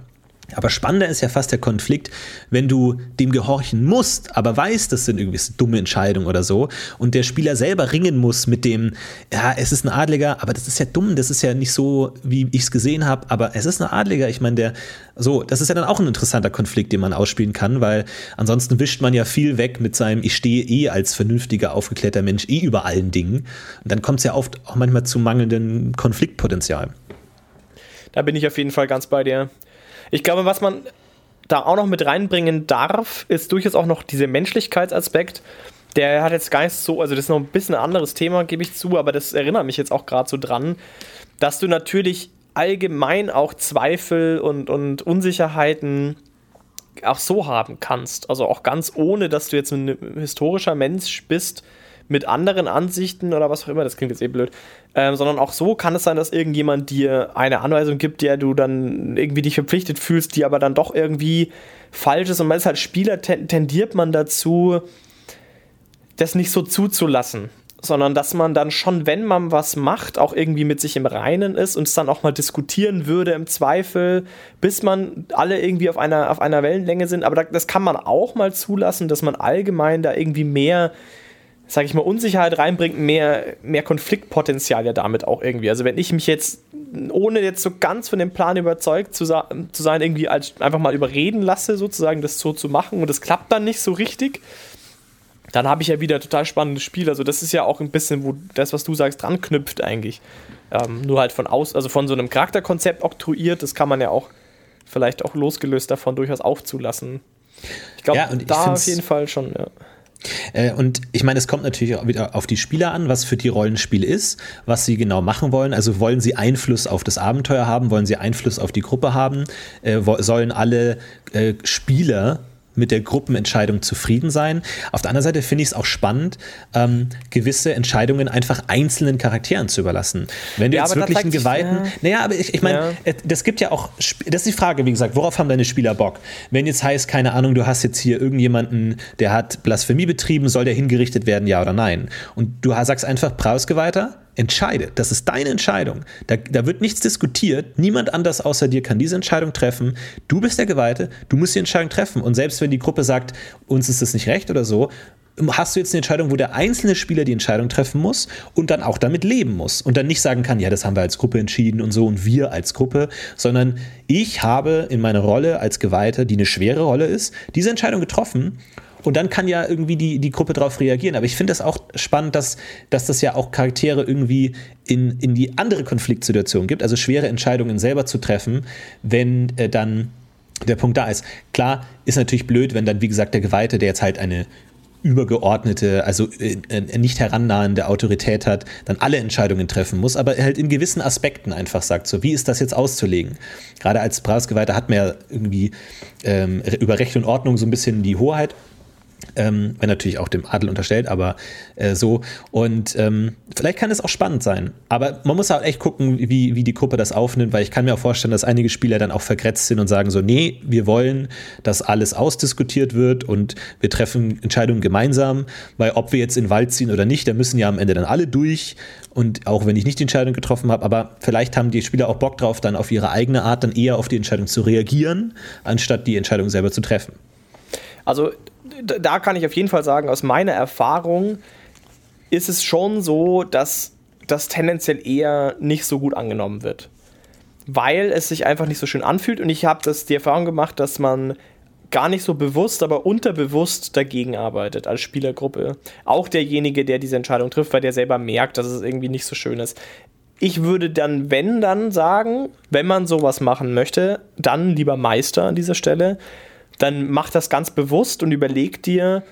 Aber spannender ist ja fast der Konflikt, wenn du dem gehorchen musst, aber weißt, das sind irgendwie dumme Entscheidungen oder so, und der Spieler selber ringen muss mit dem, ja, es ist ein Adliger, aber das ist ja dumm, das ist ja nicht so, wie ich es gesehen habe, aber es ist ein Adliger. Ich meine, der, so, das ist ja dann auch ein interessanter Konflikt, den man ausspielen kann, weil ansonsten wischt man ja viel weg mit seinem, ich stehe eh als vernünftiger, aufgeklärter Mensch eh über allen Dingen. Und dann kommt es ja oft auch manchmal zu mangelndem Konfliktpotenzial. Da bin ich auf jeden Fall ganz bei dir. Ich glaube, was man da auch noch mit reinbringen darf, ist durchaus auch noch dieser Menschlichkeitsaspekt. Der hat jetzt gar nicht so, also das ist noch ein bisschen ein anderes Thema, gebe ich zu, aber das erinnert mich jetzt auch gerade so dran, dass du natürlich allgemein auch Zweifel und, und Unsicherheiten auch so haben kannst. Also auch ganz ohne, dass du jetzt ein historischer Mensch bist, mit anderen Ansichten oder was auch immer, das klingt jetzt eh blöd, ähm, sondern auch so kann es sein, dass irgendjemand dir eine Anweisung gibt, der du dann irgendwie dich verpflichtet fühlst, die aber dann doch irgendwie falsch ist. Und man ist halt Spieler, tendiert man dazu, das nicht so zuzulassen sondern dass man dann schon, wenn man was macht, auch irgendwie mit sich im Reinen ist und es dann auch mal diskutieren würde im Zweifel, bis man alle irgendwie auf einer, auf einer Wellenlänge sind. Aber das kann man auch mal zulassen, dass man allgemein da irgendwie mehr sage ich mal, Unsicherheit reinbringt, mehr, mehr Konfliktpotenzial ja damit auch irgendwie. Also wenn ich mich jetzt, ohne jetzt so ganz von dem Plan überzeugt zu, zu sein, irgendwie als, einfach mal überreden lasse, sozusagen das so zu machen und es klappt dann nicht so richtig, dann habe ich ja wieder ein total spannendes Spiel. Also das ist ja auch ein bisschen, wo das, was du sagst, dran knüpft eigentlich. Ähm, nur halt von aus, also von so einem Charakterkonzept oktroyiert, das kann man ja auch vielleicht auch losgelöst davon durchaus aufzulassen. Ich glaube, ja, da auf jeden Fall schon, ja. Äh, und ich meine, es kommt natürlich auch wieder auf die Spieler an, was für die Rollenspiel ist, was sie genau machen wollen. Also wollen sie Einfluss auf das Abenteuer haben, wollen sie Einfluss auf die Gruppe haben, äh, sollen alle äh, Spieler mit der Gruppenentscheidung zufrieden sein. Auf der anderen Seite finde ich es auch spannend, ähm, gewisse Entscheidungen einfach einzelnen Charakteren zu überlassen. Wenn du ja, jetzt wirklich einen Geweihten. Ja. Naja, aber ich, ich meine, ja. Äh, das gibt ja auch. Das ist die Frage, wie gesagt, worauf haben deine Spieler Bock? Wenn jetzt heißt, keine Ahnung, du hast jetzt hier irgendjemanden, der hat Blasphemie betrieben, soll der hingerichtet werden, ja oder nein? Und du sagst einfach, Prausgeweihter, entscheide. Das ist deine Entscheidung. Da, da, wird nichts diskutiert. Niemand anders außer dir kann diese Entscheidung treffen. Du bist der Geweihte, du musst die Entscheidung treffen. Und selbst wenn die Gruppe sagt, uns ist das nicht recht oder so, hast du jetzt eine Entscheidung, wo der einzelne Spieler die Entscheidung treffen muss und dann auch damit leben muss und dann nicht sagen kann, ja, das haben wir als Gruppe entschieden und so und wir als Gruppe, sondern ich habe in meiner Rolle als Geweihter, die eine schwere Rolle ist, diese Entscheidung getroffen und dann kann ja irgendwie die, die Gruppe darauf reagieren. Aber ich finde das auch spannend, dass, dass das ja auch Charaktere irgendwie in, in die andere Konfliktsituation gibt, also schwere Entscheidungen selber zu treffen, wenn äh, dann der Punkt da ist. Klar, ist natürlich blöd, wenn dann, wie gesagt, der Geweihte, der jetzt halt eine übergeordnete, also äh, äh nicht herannahende Autorität hat, dann alle Entscheidungen treffen muss, aber halt in gewissen Aspekten einfach sagt, so wie ist das jetzt auszulegen? Gerade als Preisgeweihter hat man ja irgendwie ähm, über Recht und Ordnung so ein bisschen die Hoheit ähm, wenn natürlich auch dem Adel unterstellt, aber äh, so. Und ähm, vielleicht kann es auch spannend sein. Aber man muss auch echt gucken, wie, wie die Gruppe das aufnimmt, weil ich kann mir auch vorstellen, dass einige Spieler dann auch vergrätzt sind und sagen so, nee, wir wollen, dass alles ausdiskutiert wird und wir treffen Entscheidungen gemeinsam, weil ob wir jetzt in den Wald ziehen oder nicht, da müssen ja am Ende dann alle durch. Und auch wenn ich nicht die Entscheidung getroffen habe, aber vielleicht haben die Spieler auch Bock drauf, dann auf ihre eigene Art dann eher auf die Entscheidung zu reagieren, anstatt die Entscheidung selber zu treffen. Also da kann ich auf jeden Fall sagen, aus meiner Erfahrung ist es schon so, dass das tendenziell eher nicht so gut angenommen wird. Weil es sich einfach nicht so schön anfühlt und ich habe die Erfahrung gemacht, dass man gar nicht so bewusst, aber unterbewusst dagegen arbeitet als Spielergruppe. Auch derjenige, der diese Entscheidung trifft, weil der selber merkt, dass es irgendwie nicht so schön ist. Ich würde dann, wenn dann sagen, wenn man sowas machen möchte, dann lieber Meister an dieser Stelle, dann mach das ganz bewusst und überleg dir,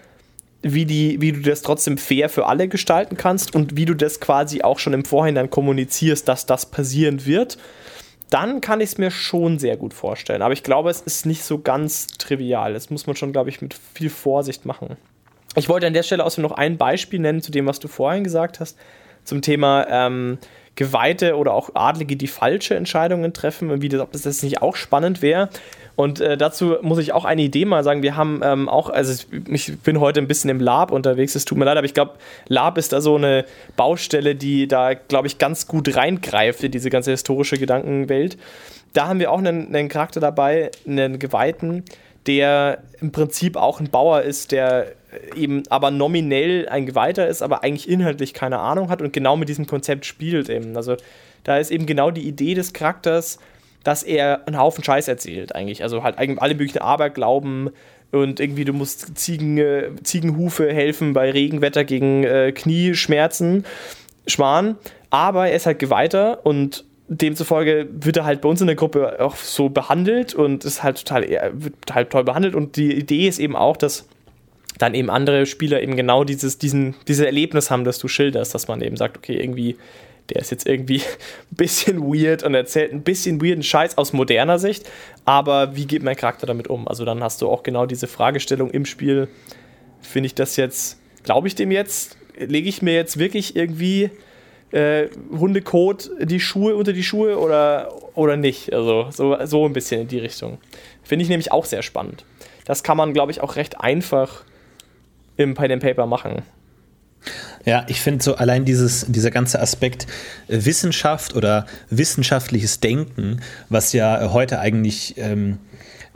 wie, die, wie du das trotzdem fair für alle gestalten kannst und wie du das quasi auch schon im Vorhinein kommunizierst, dass das passieren wird dann kann ich es mir schon sehr gut vorstellen. Aber ich glaube, es ist nicht so ganz trivial. Das muss man schon, glaube ich, mit viel Vorsicht machen. Ich wollte an der Stelle außerdem noch ein Beispiel nennen zu dem, was du vorhin gesagt hast, zum Thema ähm, Geweihte oder auch Adlige, die falsche Entscheidungen treffen und wie das, ob das nicht auch spannend wäre. Und äh, dazu muss ich auch eine Idee mal sagen. Wir haben ähm, auch, also ich bin heute ein bisschen im Lab unterwegs, es tut mir leid, aber ich glaube, Lab ist da so eine Baustelle, die da, glaube ich, ganz gut reingreift in diese ganze historische Gedankenwelt. Da haben wir auch einen, einen Charakter dabei, einen Geweihten, der im Prinzip auch ein Bauer ist, der eben aber nominell ein Geweihter ist, aber eigentlich inhaltlich keine Ahnung hat und genau mit diesem Konzept spielt eben. Also da ist eben genau die Idee des Charakters, dass er einen Haufen Scheiß erzählt eigentlich. Also halt alle möglichen Aberglauben und irgendwie du musst Ziegen, äh, Ziegenhufe helfen bei Regenwetter gegen äh, Knieschmerzen, Schwan. Aber er ist halt Geweihter und demzufolge wird er halt bei uns in der Gruppe auch so behandelt und ist halt total, er wird halt toll behandelt. Und die Idee ist eben auch, dass dann eben andere Spieler eben genau dieses, diesen, dieses Erlebnis haben, das du schilderst, dass man eben sagt, okay, irgendwie der ist jetzt irgendwie ein bisschen weird und erzählt ein bisschen weirden Scheiß aus moderner Sicht, aber wie geht mein Charakter damit um? Also dann hast du auch genau diese Fragestellung im Spiel, finde ich das jetzt, glaube ich dem jetzt, lege ich mir jetzt wirklich irgendwie äh, Hundekot die Schuhe unter die Schuhe oder, oder nicht? Also so, so ein bisschen in die Richtung. Finde ich nämlich auch sehr spannend. Das kann man, glaube ich, auch recht einfach im Pen and Paper machen. Ja, ich finde so allein dieses, dieser ganze Aspekt äh, Wissenschaft oder wissenschaftliches Denken, was ja heute eigentlich ähm, äh,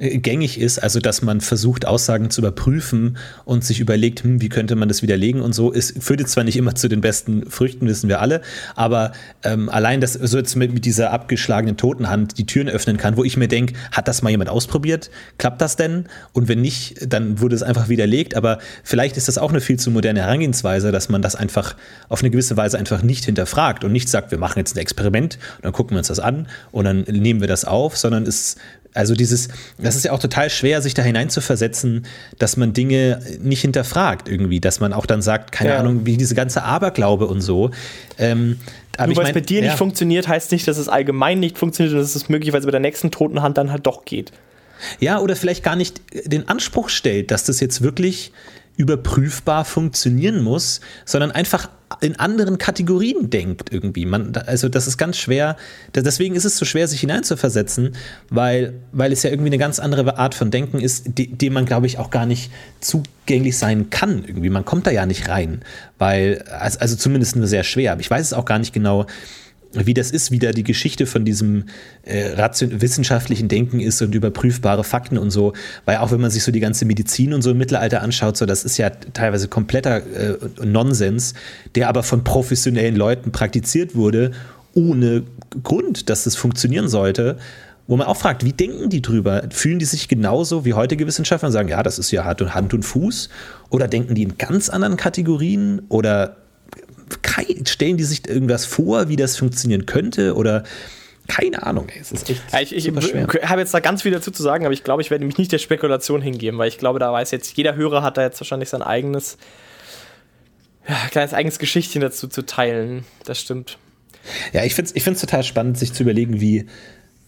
gängig ist, also dass man versucht, Aussagen zu überprüfen und sich überlegt, hm, wie könnte man das widerlegen und so. Es führt jetzt zwar nicht immer zu den besten Früchten, wissen wir alle, aber ähm, allein, dass so jetzt mit, mit dieser abgeschlagenen Totenhand die Türen öffnen kann, wo ich mir denke, hat das mal jemand ausprobiert? Klappt das denn? Und wenn nicht, dann wurde es einfach widerlegt. Aber vielleicht ist das auch eine viel zu moderne Herangehensweise, dass man das einfach auf eine gewisse Weise einfach nicht hinterfragt und nicht sagt, wir machen jetzt ein Experiment dann gucken wir uns das an und dann nehmen wir das auf, sondern es also dieses, das ist ja auch total schwer, sich da hineinzuversetzen, dass man Dinge nicht hinterfragt irgendwie, dass man auch dann sagt, keine ja. Ahnung, wie diese ganze Aberglaube und so. Ähm, Nur weil es bei dir ja. nicht funktioniert, heißt nicht, dass es allgemein nicht funktioniert und dass es möglicherweise bei der nächsten toten Hand dann halt doch geht. Ja, oder vielleicht gar nicht den Anspruch stellt, dass das jetzt wirklich überprüfbar funktionieren muss, sondern einfach in anderen Kategorien denkt irgendwie. Man, also das ist ganz schwer, deswegen ist es so schwer, sich hineinzuversetzen, weil, weil es ja irgendwie eine ganz andere Art von Denken ist, die man, glaube ich, auch gar nicht zugänglich sein kann. Irgendwie. Man kommt da ja nicht rein, weil, also zumindest nur sehr schwer. Aber ich weiß es auch gar nicht genau, wie das ist, wie da die Geschichte von diesem äh, wissenschaftlichen Denken ist und überprüfbare Fakten und so, weil auch wenn man sich so die ganze Medizin und so im Mittelalter anschaut, so das ist ja teilweise kompletter äh, Nonsens, der aber von professionellen Leuten praktiziert wurde, ohne Grund, dass das funktionieren sollte. Wo man auch fragt, wie denken die drüber? Fühlen die sich genauso wie heutige Wissenschaftler und sagen, ja, das ist ja Hand und Fuß? Oder denken die in ganz anderen Kategorien? Oder stellen die sich irgendwas vor, wie das funktionieren könnte oder keine Ahnung, ey, es ist echt ich, ich habe jetzt da ganz viel dazu zu sagen, aber ich glaube, ich werde mich nicht der Spekulation hingeben, weil ich glaube, da weiß jetzt, jeder Hörer hat da jetzt wahrscheinlich sein eigenes, ja, kleines eigenes Geschichtchen dazu zu teilen. Das stimmt. Ja, ich finde es ich total spannend, sich zu überlegen, wie,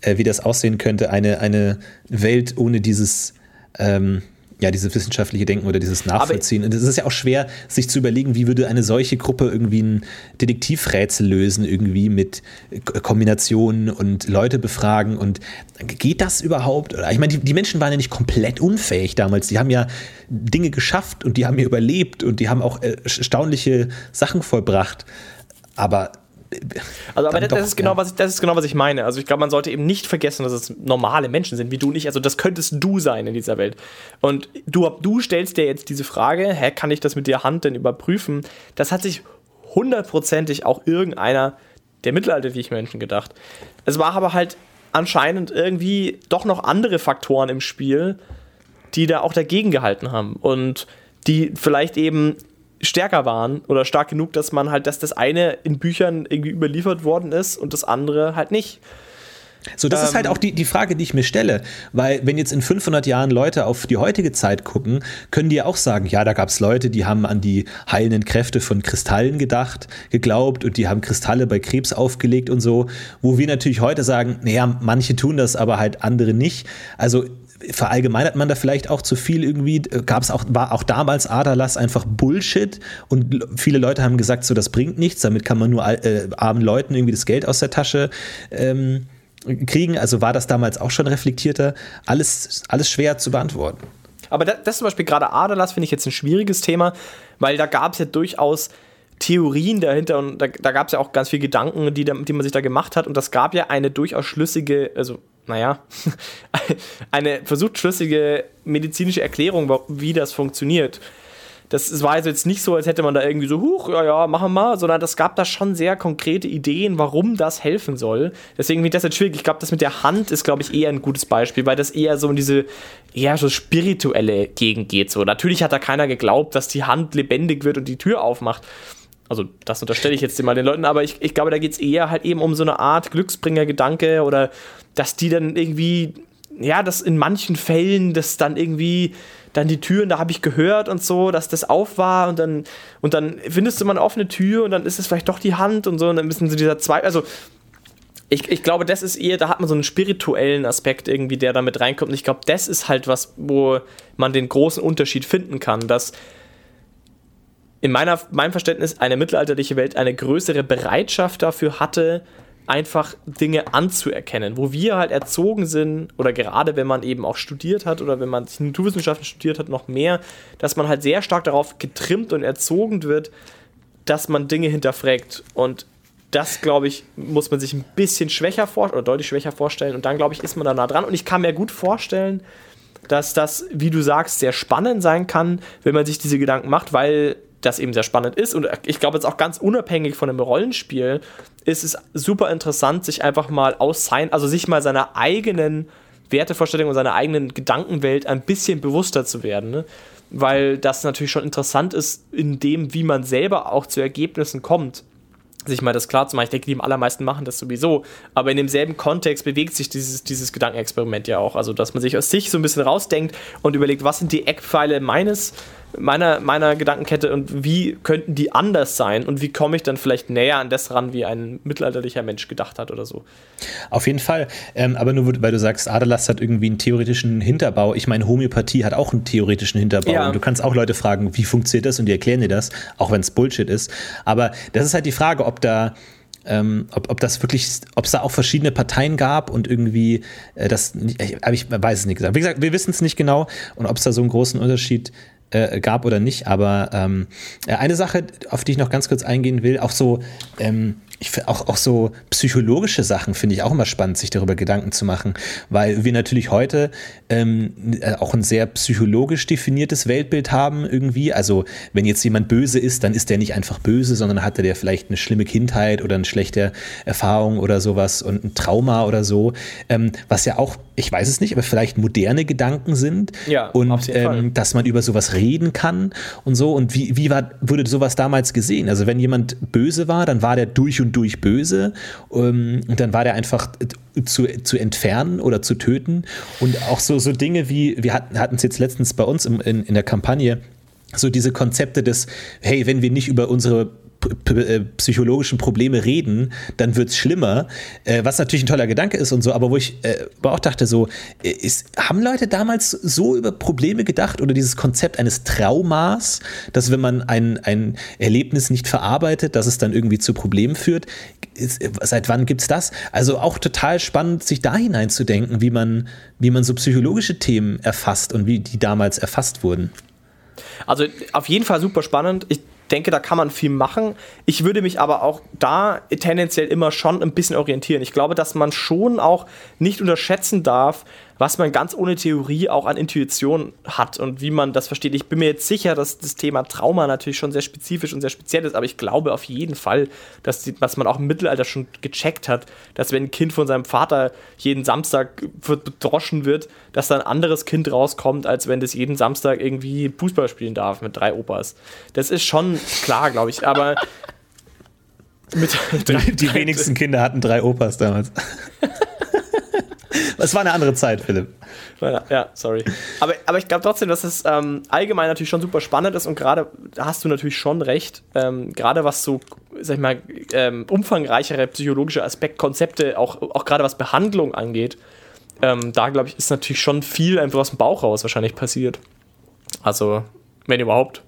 äh, wie das aussehen könnte, eine, eine Welt ohne dieses ähm, ja, dieses wissenschaftliche Denken oder dieses Nachvollziehen. Und es ist ja auch schwer, sich zu überlegen, wie würde eine solche Gruppe irgendwie ein Detektivrätsel lösen, irgendwie mit Kombinationen und Leute befragen. Und geht das überhaupt? Ich meine, die, die Menschen waren ja nicht komplett unfähig damals. Die haben ja Dinge geschafft und die haben ja überlebt und die haben auch äh, erstaunliche Sachen vollbracht. Aber Also, aber das, doch, ist genau, ja. was ich, das ist genau, was ich meine. Also, ich glaube, man sollte eben nicht vergessen, dass es normale Menschen sind, wie du nicht. Also, das könntest du sein in dieser Welt. Und du, du stellst dir jetzt diese Frage: Hä, kann ich das mit der Hand denn überprüfen? Das hat sich hundertprozentig auch irgendeiner der mittelalterlichen Menschen gedacht. Es war aber halt anscheinend irgendwie doch noch andere Faktoren im Spiel, die da auch dagegen gehalten haben und die vielleicht eben stärker waren oder stark genug, dass man halt, dass das eine in Büchern irgendwie überliefert worden ist und das andere halt nicht. So, das ähm, ist halt ähm, auch die, die Frage, die ich mir stelle, weil wenn jetzt in 500 Jahren Leute auf die heutige Zeit gucken, können die ja auch sagen, ja, da gab es Leute, die haben an die heilenden Kräfte von Kristallen gedacht, geglaubt und die haben Kristalle bei Krebs aufgelegt und so, wo wir natürlich heute sagen, naja, manche tun das, aber halt andere nicht. Also verallgemeinert man da vielleicht auch zu viel irgendwie? Gab es auch, war auch damals Aderlass einfach Bullshit und viele Leute haben gesagt, so das bringt nichts, damit kann man nur äh, armen Leuten irgendwie das Geld aus der Tasche ähm, kriegen. Also war das damals auch schon reflektierter? Alles, alles schwer zu beantworten. Aber das, das zum Beispiel gerade Aderlass finde ich jetzt ein schwieriges Thema, weil da gab es ja durchaus Theorien dahinter und da, da gab es ja auch ganz viele Gedanken, die, die man sich da gemacht hat und das gab ja eine durchaus schlüssige, also naja, eine versucht schlüssige medizinische Erklärung, wie das funktioniert. Das war also jetzt nicht so, als hätte man da irgendwie so, huch, ja, ja, machen wir mal, sondern es gab da schon sehr konkrete Ideen, warum das helfen soll. Deswegen finde ich das jetzt schwierig. Ich glaube, das mit der Hand ist, glaube ich, eher ein gutes Beispiel, weil das eher so in diese, eher so spirituelle Gegend geht. So, natürlich hat da keiner geglaubt, dass die Hand lebendig wird und die Tür aufmacht. Also, das unterstelle ich jetzt mal den Leuten, aber ich, ich glaube, da geht es eher halt eben um so eine Art Glücksbringer-Gedanke oder dass die dann irgendwie, ja, dass in manchen Fällen das dann irgendwie dann die Türen, da habe ich gehört und so, dass das auf war und dann, und dann findest du mal eine offene Tür und dann ist es vielleicht doch die Hand und so und dann müssen sie dieser zwei, also ich, ich glaube, das ist eher, da hat man so einen spirituellen Aspekt irgendwie, der damit reinkommt und ich glaube, das ist halt was, wo man den großen Unterschied finden kann, dass in meiner, meinem Verständnis eine mittelalterliche Welt eine größere Bereitschaft dafür hatte, einfach Dinge anzuerkennen, wo wir halt erzogen sind oder gerade wenn man eben auch studiert hat oder wenn man Naturwissenschaften studiert hat, noch mehr, dass man halt sehr stark darauf getrimmt und erzogen wird, dass man Dinge hinterfragt. Und das, glaube ich, muss man sich ein bisschen schwächer vorstellen oder deutlich schwächer vorstellen. Und dann, glaube ich, ist man da nah dran. Und ich kann mir gut vorstellen, dass das, wie du sagst, sehr spannend sein kann, wenn man sich diese Gedanken macht, weil das eben sehr spannend ist. Und ich glaube jetzt auch ganz unabhängig von einem Rollenspiel ist es super interessant, sich einfach mal aus sein, also sich mal seiner eigenen Wertevorstellung und seiner eigenen Gedankenwelt ein bisschen bewusster zu werden. Ne? Weil das natürlich schon interessant ist, in dem, wie man selber auch zu Ergebnissen kommt sich mal das klar zu machen. Ich denke, die allermeisten machen das sowieso. Aber in demselben Kontext bewegt sich dieses, dieses Gedankenexperiment ja auch. Also, dass man sich aus sich so ein bisschen rausdenkt und überlegt, was sind die Eckpfeile meines meiner, meiner Gedankenkette und wie könnten die anders sein und wie komme ich dann vielleicht näher an das ran, wie ein mittelalterlicher Mensch gedacht hat oder so. Auf jeden Fall. Ähm, aber nur weil du sagst, Aderlass hat irgendwie einen theoretischen Hinterbau. Ich meine, Homöopathie hat auch einen theoretischen Hinterbau. Ja. Und du kannst auch Leute fragen, wie funktioniert das und die erklären dir das, auch wenn es Bullshit ist. Aber das ist halt die Frage, ob da ähm, ob, ob das wirklich, ob es da auch verschiedene Parteien gab und irgendwie äh, das, nicht, ich, ich weiß es nicht gesagt. Wie gesagt, wir wissen es nicht genau und ob es da so einen großen Unterschied äh, gab oder nicht. Aber ähm, äh, eine Sache, auf die ich noch ganz kurz eingehen will, auch so ähm, ich finde auch, auch so psychologische Sachen finde ich auch immer spannend, sich darüber Gedanken zu machen, weil wir natürlich heute ähm, äh, auch ein sehr psychologisch definiertes Weltbild haben irgendwie. Also wenn jetzt jemand böse ist, dann ist der nicht einfach böse, sondern hatte der vielleicht eine schlimme Kindheit oder eine schlechte Erfahrung oder sowas und ein Trauma oder so, ähm, was ja auch, ich weiß es nicht, aber vielleicht moderne Gedanken sind ja, und ähm, dass man über sowas reden kann und so. Und wie, wie war, wurde sowas damals gesehen? Also wenn jemand böse war, dann war der durch und durch böse. Ähm, und dann war der einfach zu, zu entfernen oder zu töten. Und auch so, so Dinge wie, wir hatten es jetzt letztens bei uns in, in, in der Kampagne, so diese Konzepte des, hey, wenn wir nicht über unsere psychologischen Probleme reden, dann wird es schlimmer. Äh, was natürlich ein toller Gedanke ist und so, aber wo ich äh, auch dachte, so, äh, ist, haben Leute damals so über Probleme gedacht oder dieses Konzept eines Traumas, dass wenn man ein, ein Erlebnis nicht verarbeitet, dass es dann irgendwie zu Problemen führt? Ist, seit wann gibt es das? Also auch total spannend, sich da hineinzudenken, wie man, wie man so psychologische Themen erfasst und wie die damals erfasst wurden. Also auf jeden Fall super spannend. Ich denke, da kann man viel machen. Ich würde mich aber auch da tendenziell immer schon ein bisschen orientieren. Ich glaube, dass man schon auch nicht unterschätzen darf, was man ganz ohne Theorie auch an Intuition hat und wie man das versteht. Ich bin mir jetzt sicher, dass das Thema Trauma natürlich schon sehr spezifisch und sehr speziell ist, aber ich glaube auf jeden Fall, dass die, was man auch im Mittelalter schon gecheckt hat, dass wenn ein Kind von seinem Vater jeden Samstag bedroschen wird, dass da ein anderes Kind rauskommt, als wenn das jeden Samstag irgendwie Fußball spielen darf mit drei Opas. Das ist schon klar, glaube ich, aber mit drei, die wenigsten Kinder hatten drei Opas damals. Es war eine andere Zeit, Philipp. Ja, sorry. Aber, aber ich glaube trotzdem, dass es ähm, allgemein natürlich schon super spannend ist und gerade hast du natürlich schon recht, ähm, gerade was so, sag ich mal, ähm, umfangreichere psychologische Aspektkonzepte, auch, auch gerade was Behandlung angeht, ähm, da glaube ich, ist natürlich schon viel einfach aus dem Bauch raus wahrscheinlich passiert. Also, wenn überhaupt.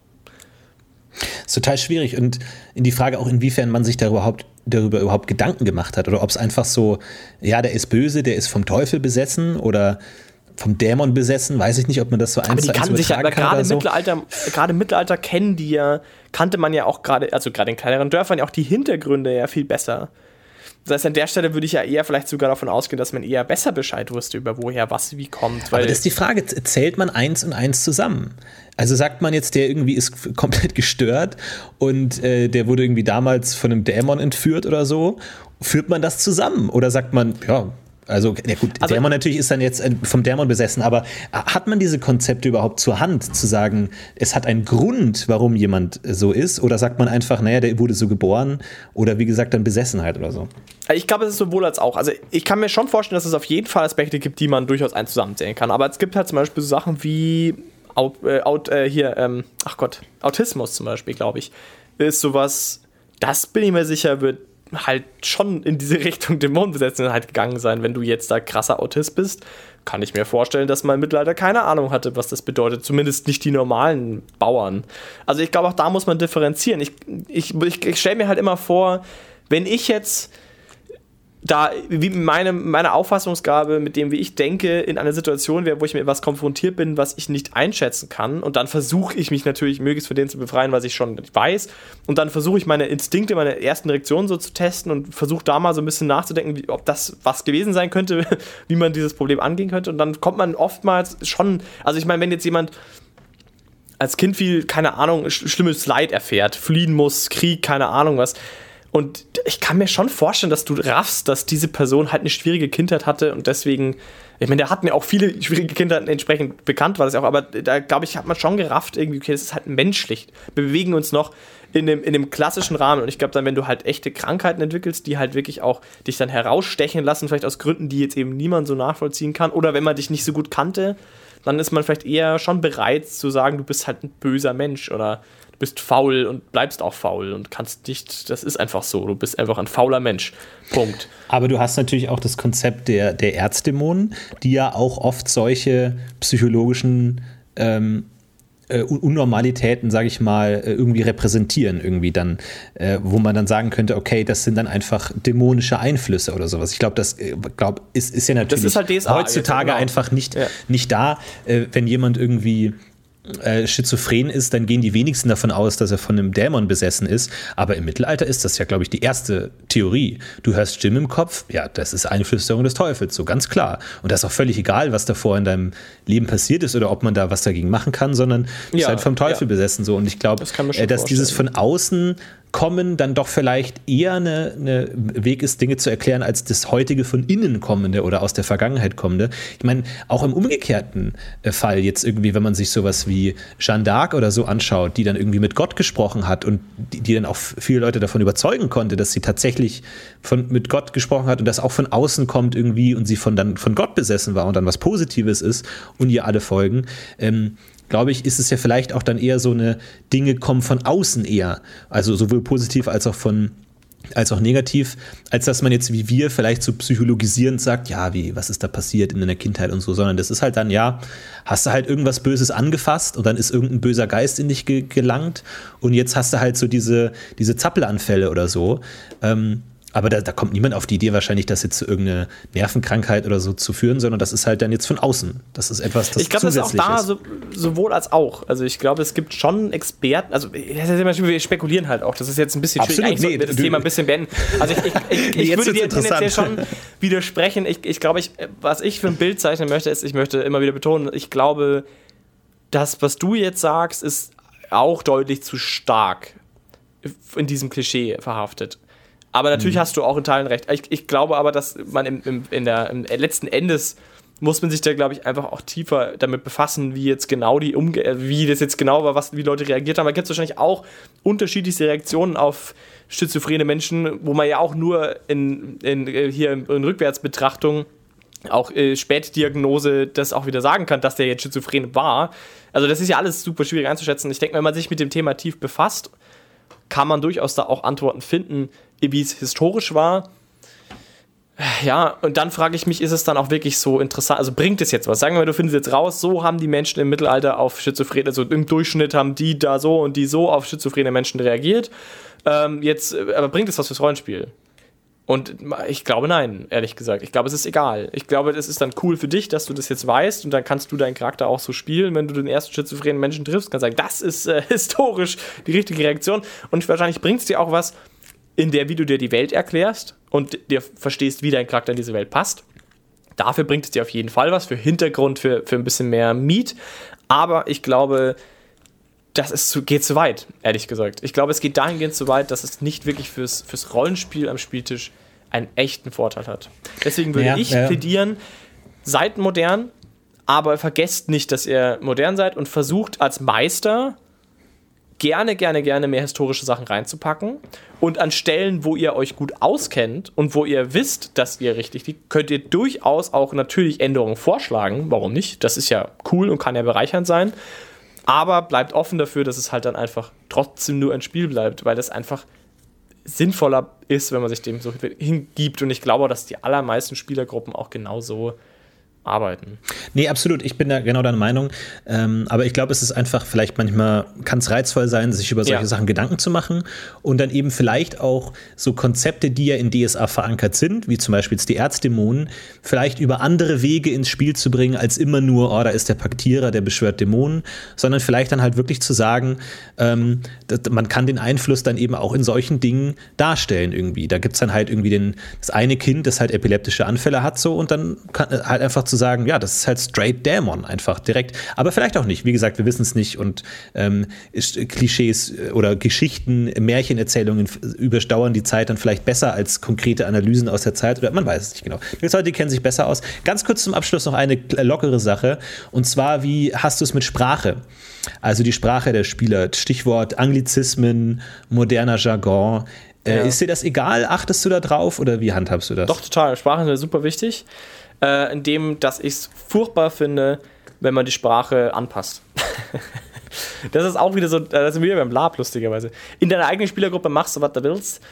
Das ist total schwierig und in die Frage auch, inwiefern man sich da überhaupt darüber überhaupt Gedanken gemacht hat oder ob es einfach so, ja, der ist böse, der ist vom Teufel besessen oder vom Dämon besessen, weiß ich nicht, ob man das so eins aber die kann sich ja, aber gerade im so. Mittelalter, gerade im Mittelalter kennen die ja, kannte man ja auch gerade, also gerade in kleineren Dörfern ja auch die Hintergründe ja viel besser. Das heißt, an der Stelle würde ich ja eher vielleicht sogar davon ausgehen, dass man eher besser Bescheid wusste, über woher was wie kommt. Aber das ist die Frage, zählt man eins und eins zusammen? Also sagt man jetzt, der irgendwie ist komplett gestört und äh, der wurde irgendwie damals von einem Dämon entführt oder so. Führt man das zusammen? Oder sagt man, ja, also, ja gut, also, Dämon natürlich ist dann jetzt äh, vom Dämon besessen, aber äh, hat man diese Konzepte überhaupt zur Hand, zu sagen, es hat einen Grund, warum jemand so ist? Oder sagt man einfach, naja, der wurde so geboren oder wie gesagt, dann Besessenheit oder so? Ich glaube, es ist sowohl als auch. Also, ich kann mir schon vorstellen, dass es auf jeden Fall Aspekte gibt, die man durchaus ein zusammenzählen kann. Aber es gibt halt zum Beispiel so Sachen wie Out, äh, out, äh, hier, ähm, ach Gott, Autismus zum Beispiel, glaube ich, ist sowas, das bin ich mir sicher, wird halt schon in diese Richtung Dämonenbesetzung halt gegangen sein. Wenn du jetzt da krasser Autist bist, kann ich mir vorstellen, dass man im Mittelalter keine Ahnung hatte, was das bedeutet. Zumindest nicht die normalen Bauern. Also ich glaube, auch da muss man differenzieren. Ich, ich, ich, ich stelle mir halt immer vor, wenn ich jetzt da, wie meine, meine Auffassungsgabe mit dem, wie ich denke, in einer Situation wäre, wo ich mit etwas konfrontiert bin, was ich nicht einschätzen kann. Und dann versuche ich mich natürlich möglichst von dem zu befreien, was ich schon weiß. Und dann versuche ich meine Instinkte, meine ersten Reaktionen so zu testen und versuche da mal so ein bisschen nachzudenken, wie, ob das was gewesen sein könnte, wie man dieses Problem angehen könnte. Und dann kommt man oftmals schon, also ich meine, wenn jetzt jemand als Kind viel, keine Ahnung, schlimmes Leid erfährt, fliehen muss, Krieg, keine Ahnung was, und ich kann mir schon vorstellen, dass du raffst, dass diese Person halt eine schwierige Kindheit hatte und deswegen, ich meine, der hat mir auch viele schwierige Kindheiten entsprechend bekannt, war das auch, aber da glaube ich, hat man schon gerafft, irgendwie, okay, das ist halt menschlich. Wir bewegen uns noch in dem, in dem klassischen Rahmen und ich glaube dann, wenn du halt echte Krankheiten entwickelst, die halt wirklich auch dich dann herausstechen lassen, vielleicht aus Gründen, die jetzt eben niemand so nachvollziehen kann oder wenn man dich nicht so gut kannte, dann ist man vielleicht eher schon bereit zu sagen, du bist halt ein böser Mensch oder du bist faul und bleibst auch faul und kannst nicht, das ist einfach so, du bist einfach ein fauler Mensch. Punkt. Aber du hast natürlich auch das Konzept der, der Erzdämonen, die ja auch oft solche psychologischen ähm, äh, Unnormalitäten, sage ich mal, äh, irgendwie repräsentieren, irgendwie dann, äh, wo man dann sagen könnte, okay, das sind dann einfach dämonische Einflüsse oder sowas. Ich glaube, das äh, glaub, ist, ist ja natürlich ist halt DSA, heutzutage genau. einfach nicht, ja. nicht da, äh, wenn jemand irgendwie äh, schizophren ist, dann gehen die wenigsten davon aus, dass er von einem Dämon besessen ist. Aber im Mittelalter ist das ja, glaube ich, die erste Theorie. Du hörst Stimmen im Kopf, ja, das ist eine Flüsterung des Teufels, so ganz klar. Und das ist auch völlig egal, was davor in deinem Leben passiert ist oder ob man da was dagegen machen kann, sondern du bist halt vom Teufel ja. besessen. So. Und ich glaube, das äh, dass vorstellen. dieses von außen kommen dann doch vielleicht eher eine, eine Weg ist, Dinge zu erklären, als das heutige von innen kommende oder aus der Vergangenheit kommende. Ich meine, auch im umgekehrten äh, Fall jetzt irgendwie, wenn man sich sowas wie Jeanne d'Arc oder so anschaut, die dann irgendwie mit Gott gesprochen hat und die, die, dann auch viele Leute davon überzeugen konnte, dass sie tatsächlich von, mit Gott gesprochen hat und das auch von außen kommt irgendwie und sie von dann von Gott besessen war und dann was Positives ist und ihr alle folgen. Ähm, glaube ich, ist es ja vielleicht auch dann eher so eine Dinge kommen von außen eher. Also sowohl positiv als auch von als auch negativ, als dass man jetzt wie wir vielleicht so psychologisierend sagt, ja, wie, was ist da passiert in deiner Kindheit und so, sondern das ist halt dann, ja, hast du halt irgendwas Böses angefasst und dann ist irgendein böser Geist in dich ge gelangt und jetzt hast du halt so diese, diese Zappelanfälle oder so. Ähm, Aber da, da, kommt niemand auf die Idee, wahrscheinlich das jetzt zu irgendeiner Nervenkrankheit oder so zu führen, sondern das ist halt dann jetzt von außen. Das ist etwas, das Ich glaube, das ist auch da so, sowohl als auch. Also ich glaube, es gibt schon Experten, also wir spekulieren halt auch. Das ist jetzt ein bisschen Absolut, schwierig. Nee, das Thema ein bisschen beenden. Also ich, ich, ich, ich würde dir tendenziell schon widersprechen. Ich, ich glaube, ich, was ich für ein Bild zeichnen möchte, ist, ich möchte immer wieder betonen, ich glaube, das, was du jetzt sagst, ist auch deutlich zu stark in diesem Klischee verhaftet. Aber natürlich mhm. hast du auch in Teilen recht. Ich, ich glaube aber, dass man im, im, in der, im letzten Endes muss man sich da, glaube ich, einfach auch tiefer damit befassen, wie jetzt genau die Umge äh, wie das jetzt genau war, was, wie Leute reagiert haben. Da gibt es wahrscheinlich auch unterschiedlichste Reaktionen auf schizophrene Menschen, wo man ja auch nur in, in, äh, hier in, in Rückwärtsbetrachtung auch äh, Spätdiagnose das auch wieder sagen kann, dass der jetzt schizophren war. Also das ist ja alles super schwierig einzuschätzen. Ich denke, wenn man sich mit dem Thema tief befasst, kann man durchaus da auch Antworten finden, wie es historisch war. Ja, und dann frage ich mich, ist es dann auch wirklich so interessant? Also bringt es jetzt was? Sagen wir, du findest jetzt raus, so haben die Menschen im Mittelalter auf Schizophrene, also im Durchschnitt haben die da so und die so auf schizophrene Menschen reagiert. Ähm, jetzt, äh, aber bringt es was fürs Rollenspiel? Und ich glaube nein, ehrlich gesagt. Ich glaube, es ist egal. Ich glaube, es ist dann cool für dich, dass du das jetzt weißt und dann kannst du deinen Charakter auch so spielen, wenn du den ersten schizophrenen Menschen triffst, kannst sagen, das ist äh, historisch die richtige Reaktion. Und wahrscheinlich bringt es dir auch was, in der, wie du dir die Welt erklärst und dir verstehst, wie dein Charakter in diese Welt passt. Dafür bringt es dir auf jeden Fall was, für Hintergrund, für, für ein bisschen mehr Meat. Aber ich glaube, das ist zu, geht zu weit, ehrlich gesagt. Ich glaube, es geht dahingehend zu weit, dass es nicht wirklich fürs, fürs Rollenspiel am Spieltisch einen echten Vorteil hat. Deswegen würde ja, ich ja. plädieren, seid modern, aber vergesst nicht, dass ihr modern seid und versucht als Meister gerne, gerne, gerne mehr historische Sachen reinzupacken. Und an Stellen, wo ihr euch gut auskennt und wo ihr wisst, dass ihr richtig liegt, könnt ihr durchaus auch natürlich Änderungen vorschlagen. Warum nicht? Das ist ja cool und kann ja bereichernd sein. Aber bleibt offen dafür, dass es halt dann einfach trotzdem nur ein Spiel bleibt, weil das einfach sinnvoller ist, wenn man sich dem so hingibt. Und ich glaube, dass die allermeisten Spielergruppen auch genau so arbeiten. Nee, absolut. Ich bin da genau deiner Meinung. Ähm, aber ich glaube, es ist einfach, vielleicht manchmal kann es reizvoll sein, sich über solche ja. Sachen Gedanken zu machen und dann eben vielleicht auch so Konzepte, die ja in DSA verankert sind, wie zum Beispiel jetzt die Erzdämonen, vielleicht über andere Wege ins Spiel zu bringen, als immer nur, oh, da ist der Paktierer, der beschwört Dämonen, sondern vielleicht dann halt wirklich zu sagen, ähm, man kann den Einfluss dann eben auch in solchen Dingen darstellen irgendwie. Da gibt es dann halt irgendwie den, das eine Kind, das halt epileptische Anfälle hat so und dann kann halt einfach zu zu sagen, ja, das ist halt straight Dämon einfach direkt. Aber vielleicht auch nicht. Wie gesagt, wir wissen es nicht und ähm, Klischees äh, oder Geschichten, Märchenerzählungen überstauern die Zeit dann vielleicht besser als konkrete Analysen aus der Zeit oder man weiß es nicht genau. Die Leute kennen sich besser aus. Ganz kurz zum Abschluss noch eine lockere Sache und zwar, wie hast du es mit Sprache? Also die Sprache der Spieler, Stichwort Anglizismen, moderner Jargon. Äh, ja. Ist dir das egal? Achtest du da drauf oder wie handhabst du das? Doch, total. Sprache ist super wichtig äh, in dem, dass ich es furchtbar finde, wenn man die Sprache anpasst. das ist auch wieder so, da sind wir wieder beim Lab, lustigerweise. In deiner eigenen Spielergruppe machst du, was du willst,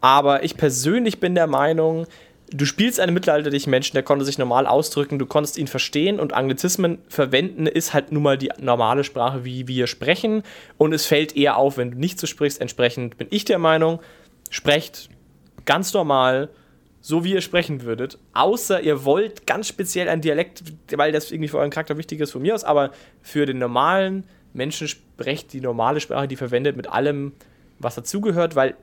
aber ich persönlich bin der Meinung, du spielst einen mittelalterlichen Menschen, der konnte sich normal ausdrücken, du konntest ihn verstehen und Anglizismen verwenden ist halt nun mal die normale Sprache, wie wir sprechen und es fällt eher auf, wenn du nicht so sprichst. Entsprechend bin ich der Meinung, sprecht ganz normal so wie ihr sprechen würdet. Außer ihr wollt ganz speziell ein Dialekt, weil das irgendwie für euren Charakter wichtig ist, von mir aus, aber für den normalen Menschen sprecht die normale Sprache, die verwendet mit allem, was dazugehört, weil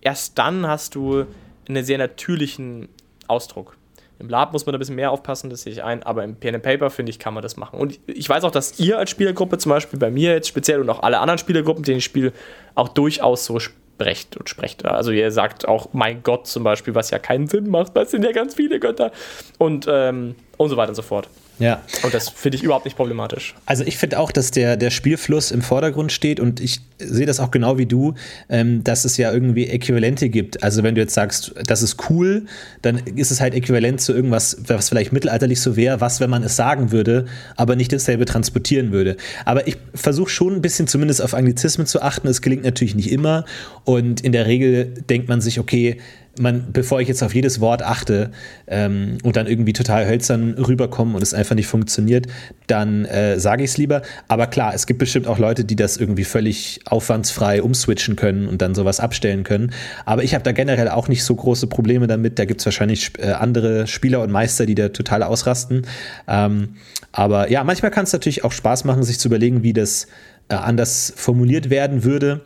erst dann hast du einen sehr natürlichen Ausdruck. Im Lab muss man da ein bisschen mehr aufpassen, das sehe ich ein, aber im Pen and Paper, finde ich, kann man das machen. Und ich weiß auch, dass ihr als Spielergruppe, zum Beispiel bei mir jetzt speziell und auch alle anderen Spielergruppen, denen ich spiele, auch durchaus so brecht und sprecht. Also ihr sagt auch mein Gott zum Beispiel, was ja keinen Sinn macht, weil es sind ja ganz viele Götter und, ähm, und so weiter und so fort. Ja. Und das finde ich überhaupt nicht problematisch. Also ich finde auch, dass der, der Spielfluss im Vordergrund steht und ich sehe das auch genau wie du, ähm, dass es ja irgendwie Äquivalente gibt. Also wenn du jetzt sagst, das ist cool, dann ist es halt äquivalent zu irgendwas, was vielleicht mittelalterlich so wäre, was, wenn man es sagen würde, aber nicht dasselbe transportieren würde. Aber ich versuche schon ein bisschen zumindest auf Anglizismen zu achten. Es gelingt natürlich nicht immer und in der Regel denkt man sich, okay, man, bevor ich jetzt auf jedes Wort achte ähm, und dann irgendwie total hölzern rüberkommen und es einfach nicht funktioniert, dann äh, sage ich es lieber. Aber klar, es gibt bestimmt auch Leute, die das irgendwie völlig aufwandsfrei umswitchen können und dann sowas abstellen können. Aber ich habe da generell auch nicht so große Probleme damit. Da gibt es wahrscheinlich äh, andere Spieler und Meister, die da total ausrasten. Ähm, aber ja, manchmal kann es natürlich auch Spaß machen, sich zu überlegen, wie das äh, anders formuliert werden würde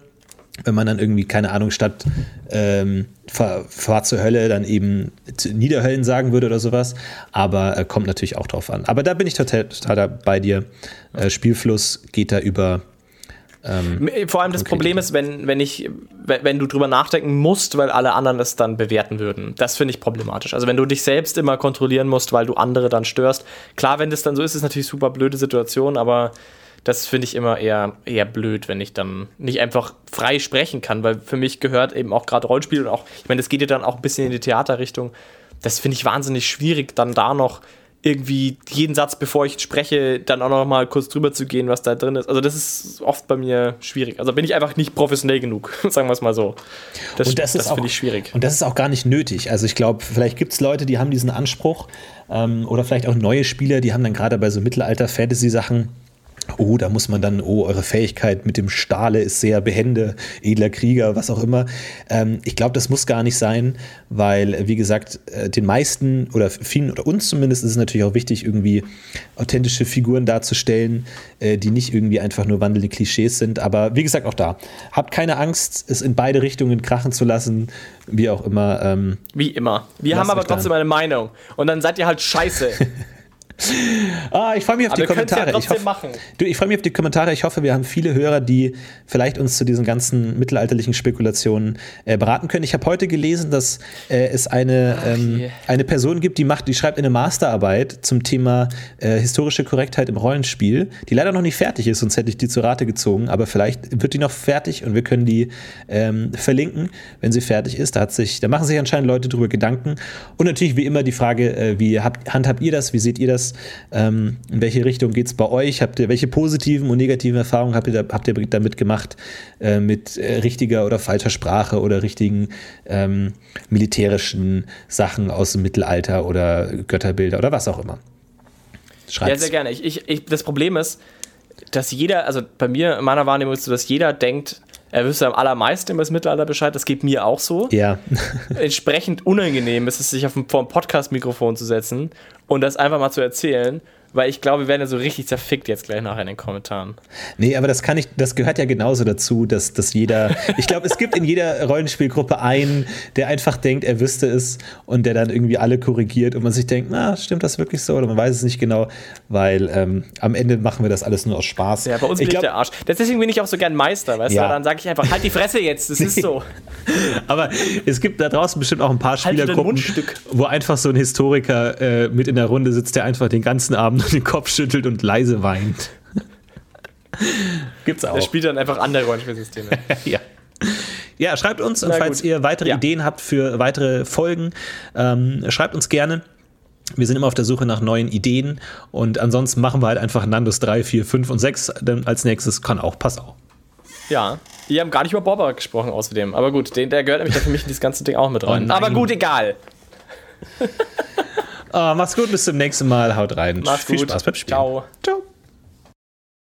wenn man dann irgendwie, keine Ahnung, statt ähm, fahr, fahr, zur Hölle dann eben Niederhöllen sagen würde oder sowas. Aber äh, kommt natürlich auch drauf an. Aber da bin ich total, total bei dir. Äh, Spielfluss geht da über. Ähm, Vor allem das Problem ist, wenn, wenn, ich, wenn du drüber nachdenken musst, weil alle anderen es dann bewerten würden. Das finde ich problematisch. Also wenn du dich selbst immer kontrollieren musst, weil du andere dann störst. Klar, wenn das dann so ist, ist natürlich super blöde Situation, aber das finde ich immer eher, eher blöd, wenn ich dann nicht einfach frei sprechen kann, weil für mich gehört eben auch gerade Rollenspiel und auch, ich meine, das geht ja dann auch ein bisschen in die Theaterrichtung. Das finde ich wahnsinnig schwierig, dann da noch irgendwie jeden Satz, bevor ich spreche, dann auch noch mal kurz drüber zu gehen, was da drin ist. Also das ist oft bei mir schwierig. Also bin ich einfach nicht professionell genug, sagen wir es mal so. Das, und das, das finde ich schwierig. Und das ist auch gar nicht nötig. Also ich glaube, vielleicht gibt es Leute, die haben diesen Anspruch ähm, oder vielleicht auch neue Spieler, die haben dann gerade bei so Mittelalter-Fantasy-Sachen Oh, da muss man dann, oh, eure Fähigkeit mit dem Stahle ist sehr behende, edler Krieger, was auch immer. Ähm, ich glaube, das muss gar nicht sein, weil, wie gesagt, äh, den meisten oder vielen oder uns zumindest ist es natürlich auch wichtig, irgendwie authentische Figuren darzustellen, äh, die nicht irgendwie einfach nur wandelnde Klischees sind. Aber wie gesagt, auch da, habt keine Angst, es in beide Richtungen krachen zu lassen, wie auch immer. Ähm, wie immer. Wir haben aber trotzdem eine Meinung. Und dann seid ihr halt scheiße. ah, ich freue mich auf Aber die Kommentare. Ja ich, hoff, du, ich freue mich auf die Kommentare. Ich hoffe, wir haben viele Hörer, die vielleicht uns zu diesen ganzen mittelalterlichen Spekulationen äh, beraten können. Ich habe heute gelesen, dass äh, es eine, Ach, ähm, eine Person gibt, die macht, die schreibt eine Masterarbeit zum Thema äh, historische Korrektheit im Rollenspiel, die leider noch nicht fertig ist, sonst hätte ich die zur Rate gezogen. Aber vielleicht wird die noch fertig und wir können die ähm, verlinken, wenn sie fertig ist. Da, hat sich, da machen sich anscheinend Leute drüber Gedanken. Und natürlich wie immer die Frage, äh, wie habt, handhabt ihr das? Wie seht ihr das? Ist. Ähm, in welche Richtung geht es bei euch? Habt ihr, welche positiven und negativen Erfahrungen habt ihr, da, habt ihr damit gemacht? Äh, mit äh, richtiger oder falscher Sprache oder richtigen ähm, militärischen Sachen aus dem Mittelalter oder Götterbilder oder was auch immer? Schreibt's. Ja, sehr gerne. Ich, ich, ich, das Problem ist, dass jeder, also bei mir in meiner Wahrnehmung ist so, dass jeder denkt, er wüsste am allermeisten über das Mittelalter Bescheid. Das geht mir auch so. Ja. Entsprechend unangenehm ist es, sich auf ein, vor ein Podcast-Mikrofon zu setzen und das einfach mal zu erzählen weil ich glaube, wir werden ja so richtig zerfickt jetzt gleich nachher in den Kommentaren. Nee, aber das kann ich, das gehört ja genauso dazu, dass, dass jeder, ich glaube, es gibt in jeder Rollenspielgruppe einen, der einfach denkt, er wüsste es und der dann irgendwie alle korrigiert und man sich denkt, na, stimmt das wirklich so? Oder man weiß es nicht genau, weil ähm, am Ende machen wir das alles nur aus Spaß. Ja, bei uns bin ich, der Arsch. Deswegen bin ich auch so gern Meister, weißt ja. du? Dann sage ich einfach, halt die Fresse jetzt, das ist so. aber es gibt da draußen bestimmt auch ein paar halt Spielergruppen, wo einfach so ein Historiker äh, mit in der Runde sitzt, der einfach den ganzen Abend den Kopf schüttelt und leise weint. Gibt's auch. Der spielt dann einfach andere Rollenspielsysteme. ja. Ja, schreibt uns und falls ihr weitere ja. Ideen habt für weitere Folgen, ähm, schreibt uns gerne. Wir sind immer auf der Suche nach neuen Ideen und ansonsten machen wir halt einfach Nandos 3, 4, 5 und 6 dann als nächstes. Kann auch, passt auch. Ja, wir haben gar nicht über Boba gesprochen außerdem. Aber gut, den, der gehört nämlich für mich in dieses ganze Ding auch mit rein. Oh Aber gut, egal. Oh, mach's gut, bis zum nächsten Mal. Haut rein. Mach's Viel gut. Spaß beim Spielen. Ciao. Ciao.